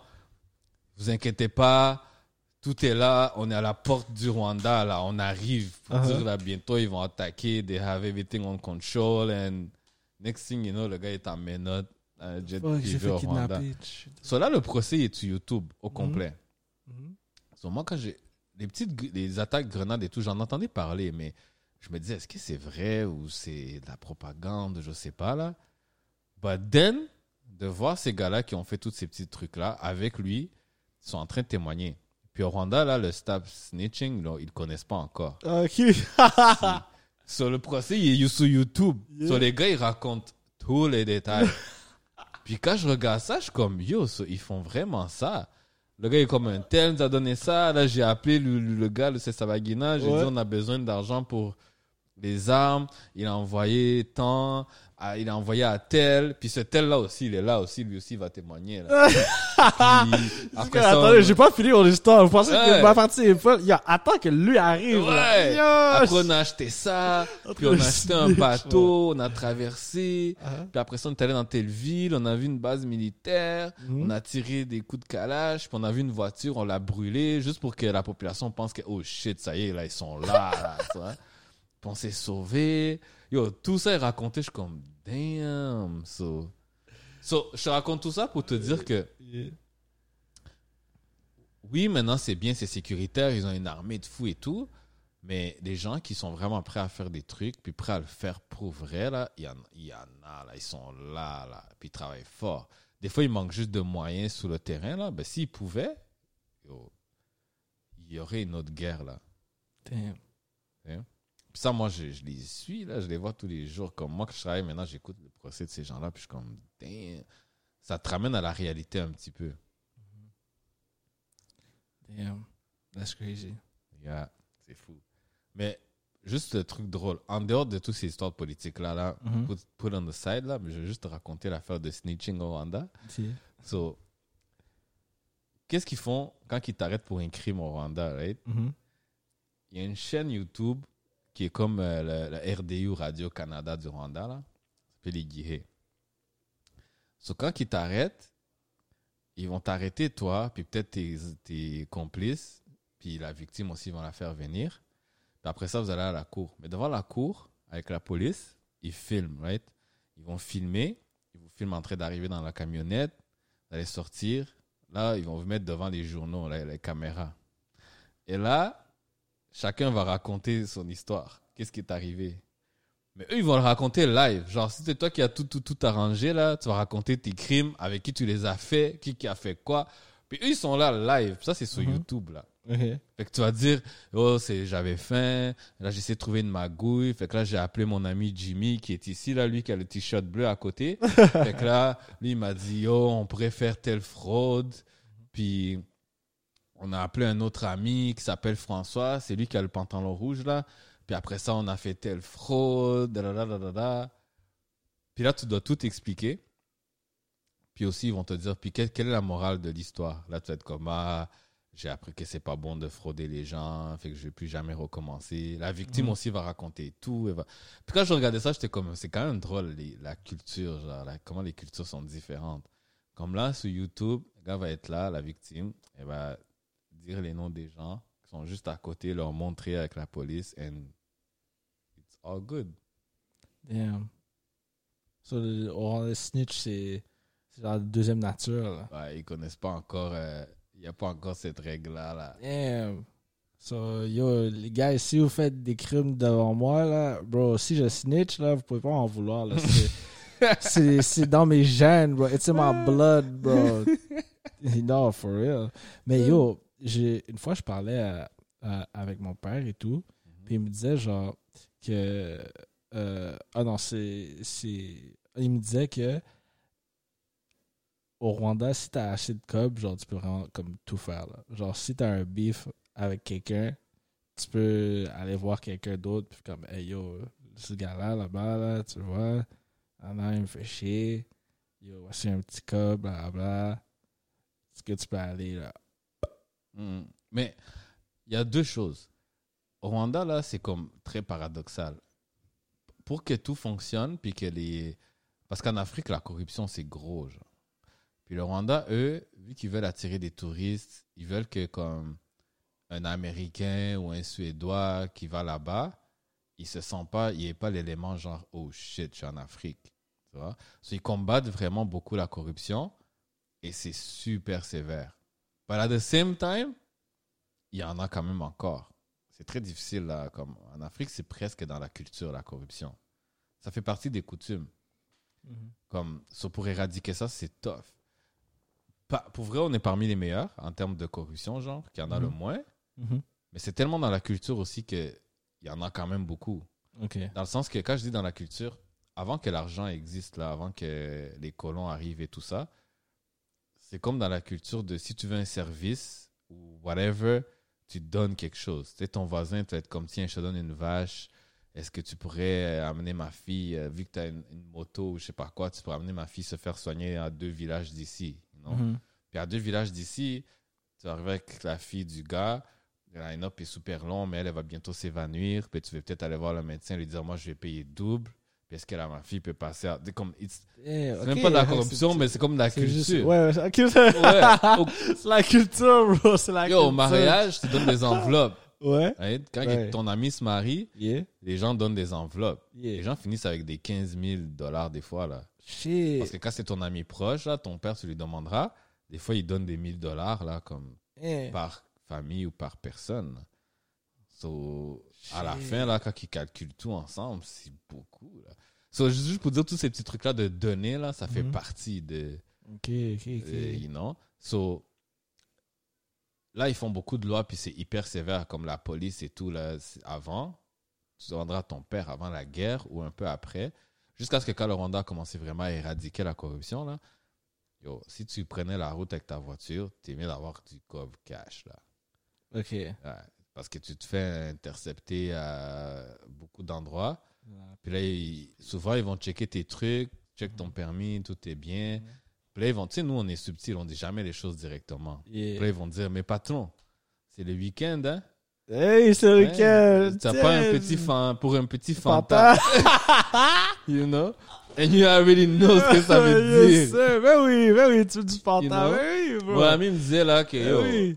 Vous inquiétez pas, tout est là, on est à la porte du Rwanda, là, on arrive. Pour Uh-huh. dire là, bientôt, ils vont attaquer, they have everything on control. And next thing you know, le gars est en menottes, un jet j'ai privé au Rwanda. So là, le procès est sur YouTube au complet. Mhm. So, moi, quand j'ai. Les petites les attaques grenades et tout, j'en entendais parler, mais je me disais, est-ce que c'est vrai ou c'est de la propagande, je sais pas, là? But then, de voir ces gars-là qui ont fait tous ces petits trucs-là avec lui, ils sont en train de témoigner. Puis au Rwanda, là, le stop snitching, là, ils le connaissent pas encore. Ok. Sur le procès, il est sur YouTube. Yeah. Sur les gars, ils racontent tous les détails. Puis quand je regarde ça, je suis comme, yo, so, ils font vraiment ça. Le gars est comme un tel, nous a donné ça. Là, j'ai appelé le, le- le gars, le Savagina. J'ai Ouais. dit, on a besoin d'argent pour les armes. Il a envoyé tant. À- il a envoyé à tel. Puis ce tel-là aussi, il est là aussi. Lui aussi, il va témoigner. Là. Puis, après ça, Attendez, on- j'ai pas fini mon histoire. Vous pensez Ouais. que ma partie est folle? Yo, attends que lui arrive. Ouais. Yo, Après, on a acheté ça. Puis on a acheté un bateau. On a traversé. Uh-huh. Puis après ça, on est allé dans telle ville, on a vu une base militaire, Mhm. on a tiré des coups de calage, puis on a vu une voiture, on l'a brûlée, juste pour que la population pense que, oh shit, ça y est, là, ils sont là, là, tu s'est sauvés. Yo, tout ça est raconté, je suis comme, damn. So, so, je te raconte tout ça pour te dire que, oui, maintenant c'est bien, c'est sécuritaire, ils ont une armée de fous et tout, mais des gens qui sont vraiment prêts à faire des trucs, puis prêts à le faire pour vrai, là, il y en, il y en a, là, ils sont là, là, puis ils travaillent fort. Des fois, il manque juste de moyens sur le terrain, là, ben s'ils pouvaient, il y aurait une autre guerre, là. Damn. Puis ça, moi, je, je les suis, là, je les vois tous les jours. Comme moi, que je travaille maintenant, j'écoute le procès de ces gens-là, puis je suis comme, damn, ça te ramène à la réalité un petit peu. Damn. That's crazy. Yeah, c'est fou. Mais juste le truc drôle, en dehors de toutes ces histoires politiques là, là Mhm. put, put on the side là, mais je vais juste te raconter l'affaire de snitching au Rwanda. Si. So, qu'est-ce qu'ils font quand ils t'arrêtent pour un crime au Rwanda, right? Mhm. Il y a une chaîne YouTube qui est comme euh, le RDU Radio Canada du Rwanda là, ça s'appelle les Guihé. So, quand ils t'arrêtent, ils vont t'arrêter toi, puis peut-être tes, complices, puis la victime aussi vont la faire venir. Après ça, vous allez à la cour. Mais devant la cour, avec la police, ils filment, right? Ils vont filmer, ils vous filment en train d'arriver dans la camionnette, vous allez sortir. Là, ils vont vous mettre devant les journaux, les caméras. Et là, chacun va raconter son histoire. Qu'est-ce qui est arrivé? Mais eux, ils vont le raconter live. Genre, si c'est toi qui as tout, tout, tout arrangé, là, tu vas raconter tes crimes, avec qui tu les as fait, qui, qui a fait quoi. Puis eux, ils sont là live. Ça, c'est sur Mhm. YouTube, là. Ok. Fait que tu vas dire, oh, c'est, j'avais faim. Là, j'ai essayé de trouver une magouille. Fait que là, j'ai appelé mon ami Jimmy qui est ici, là, lui qui a le t-shirt bleu à côté. fait que là, lui, il m'a dit, oh, on pourrait faire telle fraude. Puis on a appelé un autre ami qui s'appelle François, c'est lui qui a le pantalon rouge là. Puis après ça, on a fait telle fraude. Puis là, tu dois tout expliquer. Puis aussi, ils vont te dire, puis quelle, quelle est la morale de l'histoire? Là, tu vas être comme, ah, j'ai appris que c'est pas bon de frauder les gens, fait que je vais plus jamais recommencer. La victime Mhm. aussi va raconter tout. elle va- Puis quand je regardais ça, j'étais comme, c'est quand même drôle, les- la culture, genre, la- comment les cultures sont différentes. Comme là, sur YouTube, le gars va être là, la victime, elle va dire les noms des gens qui sont juste à côté, leur montrer avec la police, and it's all good. Damn. So, le, on- le snitch, c'est genre deuxième nature. Là. Ouais, ils connaissent pas encore, euh, il n'y a pas encore cette règle-là. Là. Damn. So, yo, les gars, si vous faites des crimes devant moi, là, bro, si je snitch, là, vous pouvez pas en vouloir. là. C'est- dans mes gènes, bro. It's in my blood, bro. no, for real. Mais yo, une fois, je parlais à- à- avec mon père et tout, puis il me disait, genre, que. euh, ah non, c'est. c'est- Il me disait que. Au Rwanda, si t'as assez de cob, genre, tu peux vraiment comme tout faire. Là. Genre, si t'as un beef avec quelqu'un, tu peux aller voir quelqu'un d'autre, puis comme, hey yo, ce gars-là, là-bas, là, tu vois, ah non, il me fait chier. Yo, voici un petit cob, blablabla. Est-ce que tu peux aller là? Mm. Mais il y a deux choses. Au Rwanda, là, c'est comme très paradoxal. Pour que tout fonctionne, puis que les. Parce qu'en Afrique, la corruption, c'est gros. Puis le Rwanda, eux, vu qu'ils veulent attirer des touristes, ils veulent que, comme un Américain ou un Suédois qui va là-bas, il se sent pas, il n'y pas l'élément genre, oh shit, je suis en Afrique. Tu vois? So, ils combattent vraiment beaucoup la corruption et c'est super sévère. But at the same time, il y en a quand même encore. C'est très difficile, là. Comme en Afrique, c'est presque dans la culture, la corruption. Ça fait partie des coutumes. Comme, so, pour éradiquer ça, c'est tough. Pas- pour vrai, on est parmi les meilleurs en termes de corruption, genre, qu'il y en a le Mhm. moins. Mhm. Mais c'est tellement dans la culture aussi qu'il y en a quand même beaucoup. Dans le sens que quand je dis dans la culture, avant que l'argent existe, là, avant que les colons arrivent et tout ça, c'est comme dans la culture de si tu veux un service ou whatever, tu donnes quelque chose. Tu sais, ton voisin peut être comme tiens, je te donne une vache. Est-ce que tu pourrais euh, amener ma fille, euh, vu que tu as une, une moto ou je sais pas quoi, tu pourrais amener ma fille se faire soigner à deux villages d'ici. non Mhm. puis à deux villages d'ici, tu arrives avec la fille du gars, le line-up est super long, mais elle, elle va bientôt s'évanouir. Puis tu veux peut-être aller voir le médecin, lui dire Moi, je vais payer double. Puis est-ce que là, ma fille peut passer à. C'est comme, Eh, c'est même pas de la corruption, mais c'est comme de la juste- culture. Ouais, ouais, c'est la culture. Ouais. C'est la culture, bro. C'est la Yo, culture. au mariage, tu donnes des enveloppes. Ouais. right? Quand Ouais. ton ami se marie, Yeah. les gens donnent des enveloppes. Yeah. Les gens finissent avec des 15 000 dollars des fois. là. Shit. Parce que quand c'est ton ami proche, là, ton père, tu lui demanderas. Des fois, il donne des 1000 dollars là, comme par famille ou par personne. So, à la fin, là, quand ils calculent tout ensemble, c'est beaucoup. Là. So, juste pour dire tous ces petits trucs-là de donner, là, ça fait Mhm. partie de. Ok, ok, ok. euh, you know? So, là, ils font beaucoup de lois, puis c'est hyper sévère, comme la police et tout. Là, avant, tu demanderas à ton père avant la guerre ou un peu après, jusqu'à ce que quand le Rwanda a commencé vraiment à éradiquer la corruption, là, yo, si tu prenais la route avec ta voiture, t'es mieux d'avoir du cob cash, là. Ok. Ouais, parce que tu te fais intercepter à beaucoup d'endroits. Puis là, ils- souvent, ils vont checker tes trucs, check ton permis, tout est bien. Mhm. Puis là, ils vont, tu sais, nous, on est subtil, on dit jamais les choses directement. Puis là, ils vont dire, mais patron, c'est le week-end, hein? Hey, c'est le week-end. T'as pas un petit fan, pour un petit fanta, you know? And you already know ce que ça veut dire. Ben oui, ben oui, tu veux du Fanta. You know? Ben oui, bro. Mon ami me disait là que, Ben yo, oui.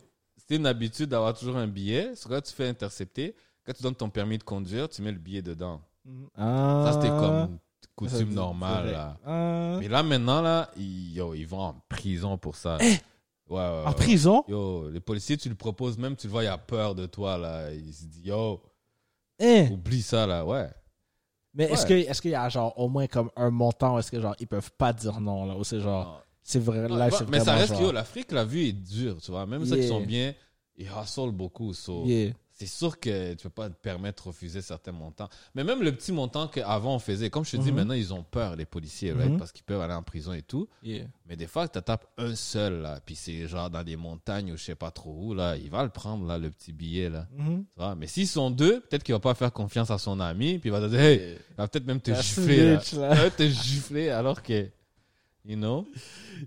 C'était une habitude d'avoir toujours un billet. C'est quand tu fais intercepter, quand tu donnes ton permis de conduire, tu mets le billet dedans. Ah. Ça, c'était comme coutume normale, là. Ah. Mais là, maintenant, là, ils, yo, ils vont en prison pour ça. Eh! Ouais, ouais, En ouais. prison? Yo, les policiers, tu le proposes, même tu le vois, il a peur de toi, là. Il se dit, yo, Hein? oublie ça, là, ouais. Mais est-ce que est-ce qu'il y a genre au moins comme un montant où est-ce que genre ils peuvent pas dire non là ou c'est genre c'est vrai là c'est mais ça reste que, l'Afrique, la vie est dure, tu vois. Même ceux qui sont bien, ils hustlent beaucoup. So, Yeah. c'est sûr que tu peux pas te permettre de refuser certains montants. Mais même le petit montant qu'avant on faisait, comme je te dis, Mhm. maintenant ils ont peur, les policiers, right? Mhm. parce qu'ils peuvent aller en prison et tout. Yeah. Mais des fois, tu tapes un seul, là, puis c'est genre dans des montagnes ou je sais pas trop où, là, il va le prendre, là, le petit billet, là. Mhm. Tu vois? Mais s'ils sont deux, peut-être qu'il va pas faire confiance à son ami, puis il va te dire, hey, il va peut-être même te La gifler, là. snitch, là. Il va te gifler alors que, you know?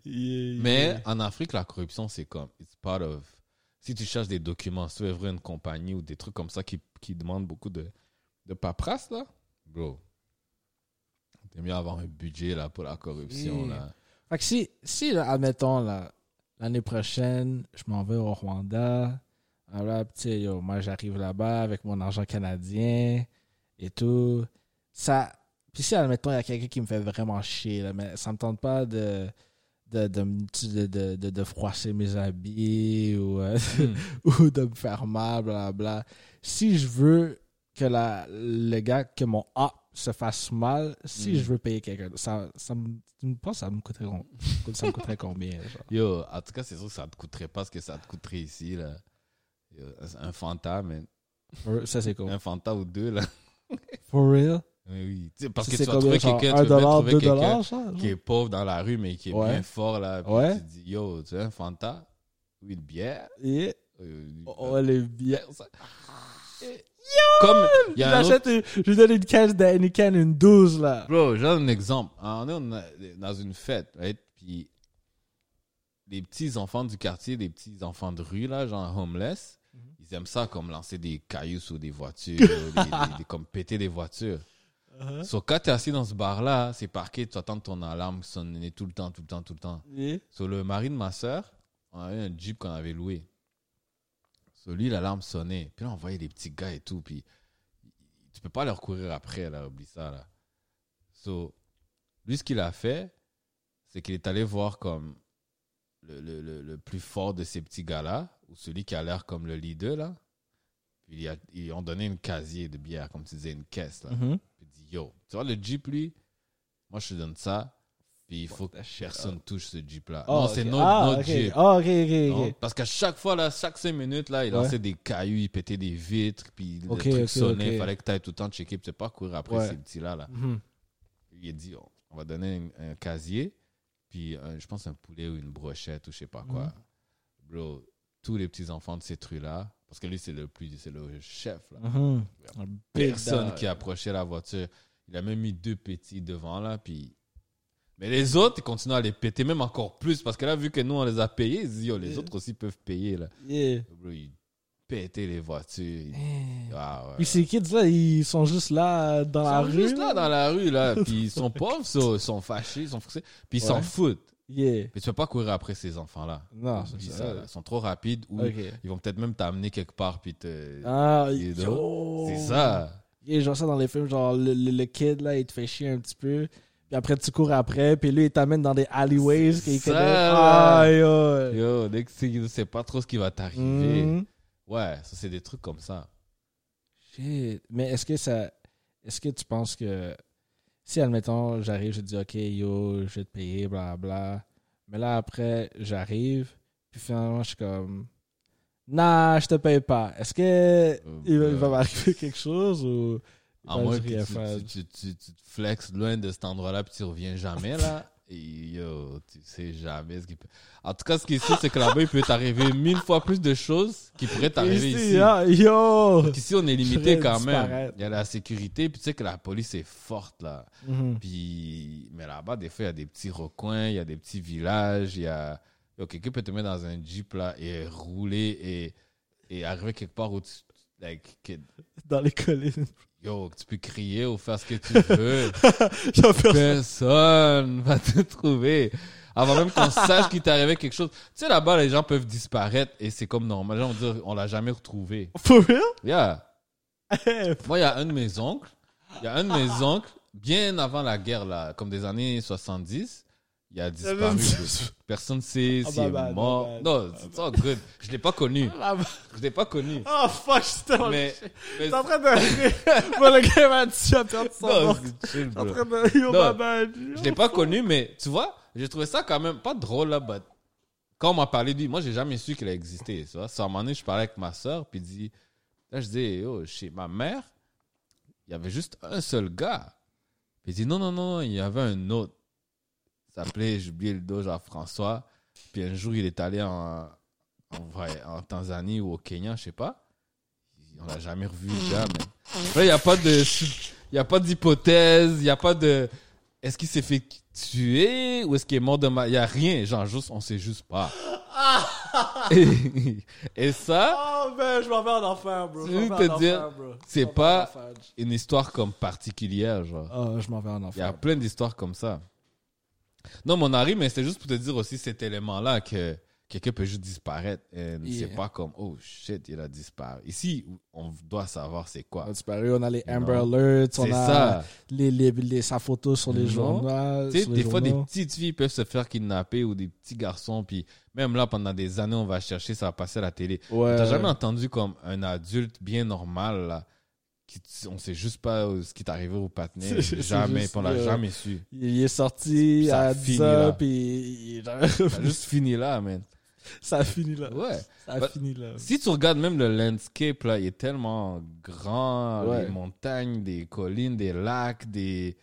Yeah, Mais en Afrique, la corruption, c'est comme, it's part of. Si tu cherches des documents, si tu veux ouvrir une compagnie ou des trucs comme ça qui, qui demandent beaucoup de, de paperasse, là, bro, t'es mieux avoir un budget, là, pour la corruption, Yeah. là. Fait que si, si là, admettons, là, l'année prochaine, je m'en vais au Rwanda, alors, tu sais, yo, moi, j'arrive là-bas avec mon argent canadien et tout, ça... Puis si, admettons, il y a quelqu'un qui me fait vraiment chier, là, mais ça me tente pas de... De, de, de, de, de, de froisser mes habits ou, euh, Hmm. ou de me faire mal, blablabla. Si je veux que la, le gars, que mon A se fasse mal, si Mm. je veux payer quelqu'un, ça, ça me, tu penses, ça me coûterait, ça me coûterait combien, genre? Yo, en tout cas, c'est sûr que ça te coûterait pas ce que ça te coûterait ici, là. Yo, un Fanta, mais Ça, c'est quoi? un Fanta ou deux, là. For real? Oui, parce Ça, que tu vas trouver quelqu'un, un tu vas trouver quelqu'un qui est pauvre dans la rue, mais qui est Ouais. bien fort, là. Puis Ouais. tu dis, yo, tu veux un Fanta? Oui, une bière? Yeah. Euh, Oh, elle est bien. ça. Comme, il y a autre une- je lui donne une caisse d'Heineken, une 12, là. Bro, j'ai un exemple. On est dans une fête, right? Puis les petits enfants du quartier, les petits enfants de rue, là, genre homeless, Mhm. ils aiment ça comme lancer des cailloux sur des voitures, des- des- des- comme péter des voitures. Uh-huh. So, quand t'es assis dans ce bar-là, c'est parqué, tu attends ton alarme sonner tout le temps, tout le temps, tout le temps. Yeah. Sur le mari de ma soeur, on avait un Jeep qu'on avait loué. Sur lui, l'alarme sonnait. Puis là, on voyait des petits gars et tout. Puis tu peux pas leur courir après, là, oublie ça, là. So, lui, ce qu'il a fait, c'est qu'il est allé voir comme le, le, le, le plus fort de ces petits gars-là, ou celui qui a l'air comme le leader, là. Puis il a- ils ont donné une casier de bière, comme tu disais, une caisse, là. Mhm. Yo, tu vois le Jeep, lui, moi, je te donne ça. Puis il faut que personne touche ce Jeep-là. Oh, non, c'est notre, ah, notre ok. Jeep. Ah, ok, ok, Non. Parce qu'à chaque fois, là, chaque 5 minutes, là, il Ouais. lançait des cailloux, il pétait des vitres, puis Ok, le truc ok, sonnait. ok. Il fallait que tu ailles tout le temps checker, puis tu sais pas courir après Ouais. ces petits-là. Là. Mhm. Il a dit, on- on va donner un, un casier, puis un- je pense un poulet ou une brochette ou je sais pas quoi. Mhm. Bro, tous les petits-enfants de ces trucs-là, parce que lui, c'est le plus, c'est le chef, là. Mhm. Personne qui approchait la voiture. Il a même mis deux petits devant, là, puis... Mais les autres, ils continuent à les péter, même encore plus, parce que là, vu que nous, on les a payés, ils se disent, yo, les Yeah. autres aussi peuvent payer, là. Yeah. Ils pétaient les voitures. Ils-. Ah, ouais. Puis ces kids-là, ils sont juste là dans Ils la sont rue. juste là dans la rue, là. Puis ils sont pauvres, ils sont fâchés, ils sont frustrés. Puis ils s'en Ouais. foutent. Yeah. Mais tu peux pas courir après ces enfants-là. Non, ça. Ils sont trop rapides ou ils vont peut-être même t'amener quelque part puis te... Ah, You know? yo. C'est ça. Yeah, genre ça dans les films, genre le, le, le kid là, il te fait chier un petit peu. Puis après, tu cours après, puis lui, il t'amène dans des alleyways C'est ça. Ah, yo. Yo, dès que tu sais pas trop ce qui va t'arriver. Mhm. Ouais, ça c'est des trucs comme ça. Shit. Mais est-ce que ça. Est-ce que tu penses que. Si, admettons, j'arrive, je dis, OK, yo, je vais te payer, bla bla. Mais là, après, j'arrive, puis finalement, je suis comme. Nah, je te paye pas. Est-ce que. il va, il va m'arriver quelque chose ou. À moins que tu, tu- tu te flexes loin de cet endroit-là puis tu reviens jamais là. Et yo, tu sais jamais ce qui peut. En tout cas, ce qui est sûr, c'est que là-bas, il peut t'arriver mille fois plus de choses qui pourraient t'arriver ici. ah, yo! Ici, on est limité quand même. Il y a la sécurité, puis tu sais que la police est forte là. Mhm. Puis, mais là-bas, des fois, il y a des petits recoins, il y a des petits villages, il y a. Quelqu'un peut te mettre dans un jeep là et rouler et, et arriver quelque part où tu. Like, que- Dans les collines. Yo, tu peux crier ou faire ce que tu veux. Personne va te trouver. Avant même qu'on sache qu'il t'est arrivé quelque chose. Tu sais, là-bas, les gens peuvent disparaître et c'est comme normal. Les gens vont dire, on l'a jamais retrouvé. For real? Yeah. Moi, il y a un de mes oncles. Il y a un de mes oncles, bien avant la guerre, là, comme des années 70. Il a disparu. Personne ne sait Ah, s'il est bad, mort. my bad. Non, c'est all good. Je l'ai pas connu. Je l'ai pas connu. Oh fuck, j'étais en Mais, mais T'es en train de. Moi, le gars m'a dit, tu vas perdre son non, chill, en train de. Yo, Non. Je l'ai pas connu, mais tu vois, j'ai trouvé ça quand même pas drôle, là, but quand on m'a parlé de lui, moi, j'ai jamais su qu'il a existé, tu vois. À un moment donné, je parlais avec ma soeur, puis dit, Là, je dis, oh, chez ma mère, il y avait juste un seul gars. Puis il dit, non, non, non, il y avait un autre. S'appelait, j'ai oublié le dos, Jean-François. Puis un jour, il est allé en, en, en Tanzanie ou au Kenya, je sais pas. On l'a jamais revu, le gars, mais. Là, il n'y a pas de. Il y a pas d'hypothèse, il n'y a pas de. Est-ce qu'il s'est fait tuer ou est-ce qu'il est mort de mal? Il n'y a rien, genre, juste, on sait juste pas. et, et ça, Oh, ben, je m'en vais en enfer, bro. Je te dire, c'est pas- une histoire comme particulière, genre. Oh, je m'en vais en Il y a plein d'histoires comme ça. Non, mon Harry, mais c'était juste pour te dire aussi cet élément-là que quelqu'un peut juste disparaître. Et Yeah. c'est pas comme, oh shit, il a disparu. Ici, on doit savoir c'est quoi. On a disparu, on a les Amber. Alerts, on a ça. Les, les, les- sa photo sur les journaux. Tu sais, des fois, des petites filles peuvent se faire kidnapper ou des petits garçons, puis même là, pendant des années, on va chercher, ça va passer à la télé. Ouais. T'as jamais entendu comme un adulte bien normal, là, on sait juste pas euh, ce qui t'est arrivé au c'est Jamais, on l'a jamais su. Il est sorti Ça à finit 10 heures, puis il- Ça a juste fini là, man. ça a fini là. Ouais. Ça a Bah, fini là. Si tu regardes même le landscape, là, il est tellement grand. Ouais. Des montagnes, des collines, des lacs, des...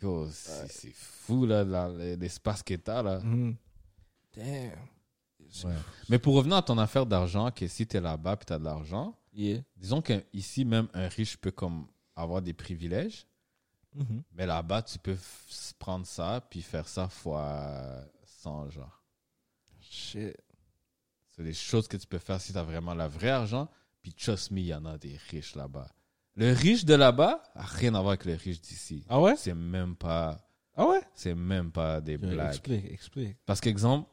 C'est fou, là, l'espace que t'as, là. Mhm. Damn. Ouais. Mais pour revenir à ton affaire d'argent, que si t'es là-bas puis t'as de l'argent, Yeah. disons qu'ici, même un riche peut comme avoir des privilèges, Mhm. mais là-bas, tu peux prendre ça puis faire ça fois 100, genre. Shit. C'est des choses que tu peux faire si tu as vraiment le vrai argent. Puis trust me, il y en a des riches là-bas. Le riche de là-bas a rien à voir avec le riche d'ici. Ah ouais? C'est même pas, Ah ouais? c'est même pas des Yo, blagues. Explique, explique. Parce qu'exemple,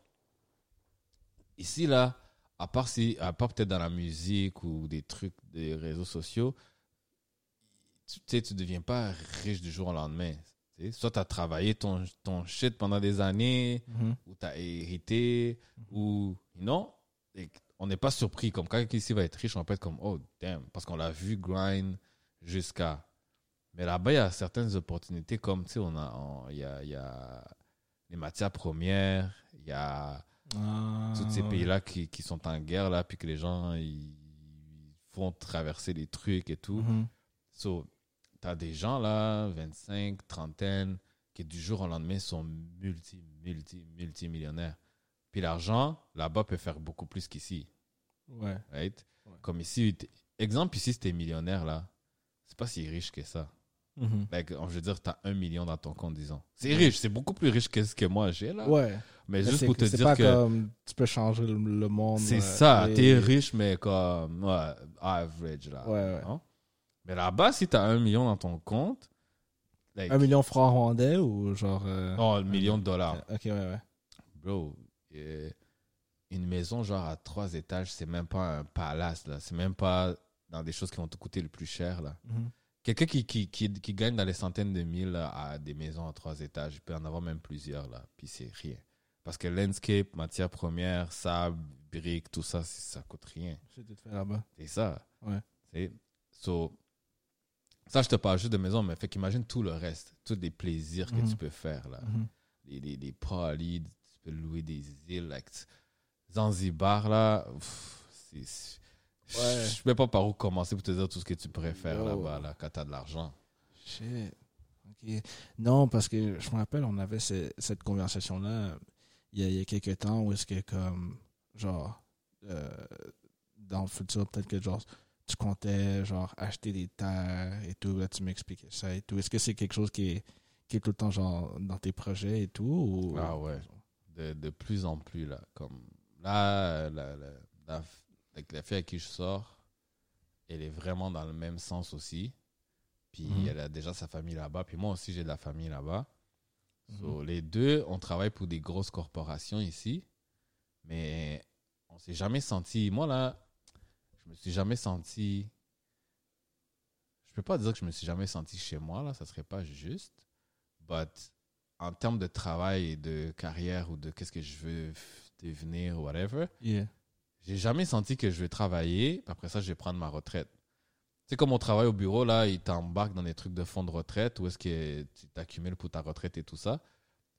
ici là, à part si, à part peut-être dans la musique ou des trucs des réseaux sociaux, tu sais, tu deviens pas riche du jour au lendemain. Tu sais, Soit tu as travaillé ton, ton shit pendant des années, Mhm. ou tu as hérité, ou non. Et on n'est pas surpris. Comme quand quelqu'un ici va être riche, on peut être comme, oh damn, parce qu'on l'a vu grind jusqu'à. Mais là-bas, il y a certaines opportunités, comme, tu sais, on a, on- il y, a, il y a les matières premières, il y a Ah, tous ces ouais. pays-là qui, qui sont en guerre, là, puis que les gens, ils font traverser des trucs et tout. Mhm. So, tu as des gens là, 25, trentaine, qui du jour au lendemain sont multi, multi, multimillionnaires. Puis l'argent, là-bas, peut faire beaucoup plus qu'ici. Ouais. Right? Ouais. Comme ici, exemple, ici, si t'es millionnaire là, c'est pas si riche que ça. Mhm. Like, je veux dire, t'as un million dans ton compte, disons. C'est riche, c'est beaucoup plus riche que ce que moi j'ai là. Ouais. Mais Mais juste pour te c'est dire pas que comme tu peux changer le, le monde. c'est euh, ça, et- t'es riche, mais comme ouais, average là. Ouais, ouais. Hein? Mais là-bas, si t'as un million dans ton compte, like, Un million francs rwandais ou genre. euh, non, un million de dollars. Ok, ouais, ouais. Bro, euh, une maison genre à trois étages, c'est même pas un palace, là. C'est même pas dans des choses qui vont te coûter le plus cher, là. Mhm. Quelqu'un qui, qui, qui, qui gagne dans les centaines de mille là, à des maisons à trois étages, il peut en avoir même plusieurs, là. Puis c'est rien. Parce que landscape, matières premières, sable, briques, tout ça, ça coûte rien. C'est tout fait là-bas. C'est ça. Ouais. C'est so, ça, je te parle juste de maison, mais fait qu'imagine tout le reste, tous les plaisirs que Mhm. tu peux faire, là Mhm. les, les, les tu peux louer des îles. Like, Zanzibar, là, c'est- Ouais. je sais pas par où commencer pour te dire tout ce que tu pourrais faire Yo. là-bas, là, quand t'as de l'argent. Shit. Non, parce que je me rappelle, on avait ce- cette conversation-là il y, a, il y a quelques temps où est-ce que, comme, genre, euh, dans le futur, peut-être que, genre, tu comptais, genre, acheter des terres et tout. Là, tu m'expliquais ça et tout. Est-ce que c'est quelque chose qui est, qui est tout le temps, genre, dans tes projets et tout ou... Ah ouais. De, de plus en plus, là. Comme, là, la, la, la, avec la fille avec qui je sors, elle est vraiment dans le même sens aussi. Puis Mhm. elle a déjà sa famille là-bas. Puis moi aussi, j'ai de la famille là-bas. So, Mhm. les deux, on travaille pour des grosses corporations ici, mais on s'est jamais senti. Moi, là, je me suis jamais senti. Je peux pas dire que je me suis jamais senti chez moi, là, ça serait pas juste. But en termes de travail et de carrière ou de qu'est-ce que je veux devenir, whatever, Yeah. J'ai jamais senti que je vais travailler, après ça, je vais prendre ma retraite. Tu sais, comme on travaille au bureau, là, ils t'embarquent dans des trucs de fonds de retraite, où est-ce que tu t'accumules pour ta retraite et tout ça.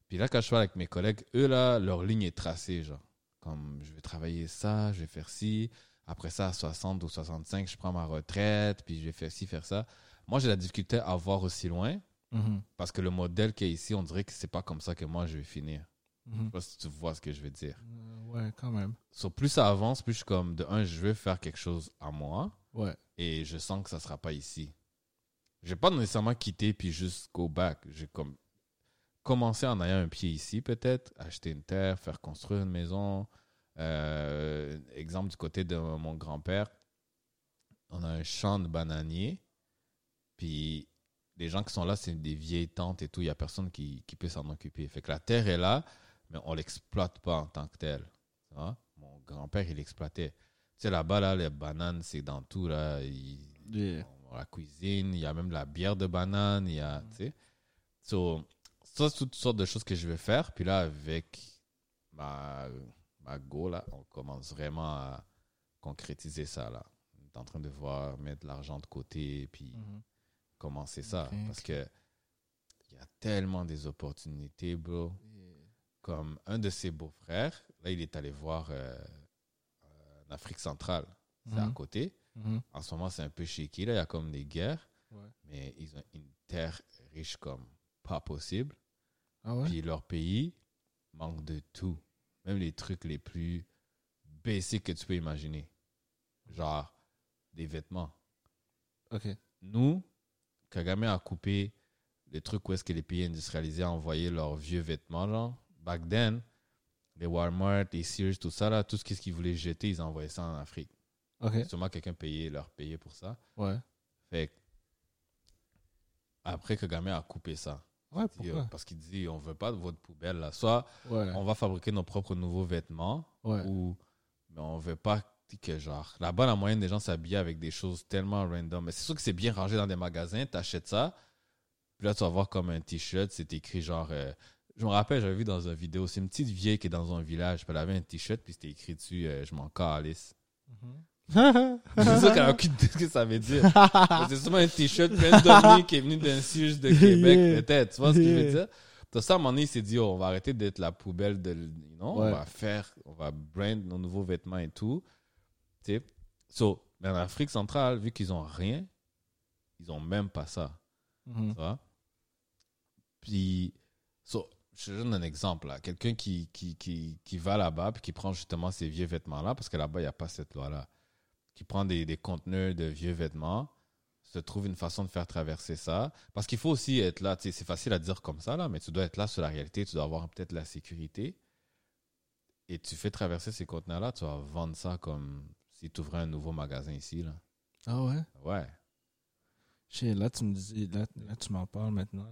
Puis là, quand je parle avec mes collègues, eux, là, leur ligne est tracée, genre. Comme, je vais travailler ça, je vais faire ci. après ça, à 60 ou 65, je prends ma retraite, puis je vais faire ci, faire ça. Moi, j'ai la difficulté à voir aussi loin Mhm. parce que le modèle qui est ici, on dirait que c'est pas comme ça que moi je vais finir. Je Mhm. sais pas si tu vois ce que je veux dire. Euh, Ouais, quand même. So, plus ça avance, plus je suis comme, de un, je veux faire quelque chose à moi Ouais. et je sens que ça sera pas ici. Je vais pas nécessairement quitter puis juste go back. J'ai comme commencé en ayant un pied ici, peut-être, acheter une terre, faire construire une maison. Euh, exemple du côté de mon grand-père, on a un champ de bananiers, puis les gens qui sont là, c'est des vieilles tantes et tout. Il y a personne qui, qui peut s'en occuper. Fait que la terre est là, mais on l'exploite pas en tant que. Tu vois? Mon grand-père, il l'exploitait. Tu sais, là-bas, là, les bananes, c'est dans tout. Là. Il- Yeah. on- la cuisine, il y a même la bière de banane, il y a, tu sais. So, ça, c'est toutes sortes de choses que je vais faire. Puis là, avec ma, ma go, là, on commence vraiment à concrétiser ça, là. On est en train de voir, mettre de l'argent de côté, puis Mhm. commencer ça. Parce que il y a tellement des opportunités, bro. Comme un de ses beaux-frères, là, il est allé voir euh, en Afrique centrale. C'est à Mhm. côté. Mhm. En ce moment, c'est un peu shaky. Là, il y a comme des guerres. Ouais. Mais ils ont une terre riche comme pas possible. Ah ouais? Puis leur pays manque de tout. Même les trucs les plus basiques que tu peux imaginer. Genre des vêtements. Ok. Nous, Kagame a coupé les trucs où est-ce que les pays industrialisés envoyaient leurs vieux vêtements. Genre. Back then, les Walmart, les Sears, tout ça, là, tout ce qu'ils voulaient jeter, ils envoyaient ça en Afrique. Ok. Sûrement quelqu'un payait, leur payait pour ça. Ouais. Fait que, après, Kagame a coupé ça. Ouais, dit, euh, pourquoi? Parce qu'il dit, on veut pas de votre poubelle là. Soit Ouais. on va fabriquer nos propres nouveaux vêtements, Ouais. ou mais on veut pas que genre. Là-bas, la moyenne des gens s'habillent avec des choses tellement random. Mais c'est sûr que c'est bien rangé dans des magasins, t'achètes ça, puis là, tu vas voir comme un t-shirt, c'est écrit genre. euh, je me rappelle, j'avais vu dans une vidéo, c'est une petite vieille qui est dans un village, puis elle avait un t-shirt, puis c'était écrit dessus, euh, je m'en calisse. Mhm. C'est sûr qu'elle a aucune idée de ce que ça veut dire. C'est sûrement un t-shirt plein de qui est venu d'un siège de Québec, Yeah. peut-être. Tu vois ce que je veux dire? Tout ça, à un moment donné, il s'est dit, oh, on va arrêter d'être la poubelle de. Non, Ouais. on va faire, on va brand nos nouveaux vêtements et tout. Tu sais? So, mais en Afrique centrale, vu qu'ils ont rien, ils ont même pas ça. Mhm. Tu vois? Puis, so, je donne un exemple. là. Quelqu'un qui, qui, qui, qui va là-bas puis qui prend justement ces vieux vêtements-là, parce que là-bas, il n'y a pas cette loi-là, qui prend des, des conteneurs de vieux vêtements, se trouve une façon de faire traverser ça. Parce qu'il faut aussi être là. C'est facile à dire comme ça, là, mais tu dois être là sur la réalité. Tu dois avoir peut-être la sécurité. Et tu fais traverser ces conteneurs-là, tu vas vendre ça comme si tu ouvrais un nouveau magasin ici. Là. Ah ouais? Ouais. Là, tu me dis, là, là tu m'en parles maintenant.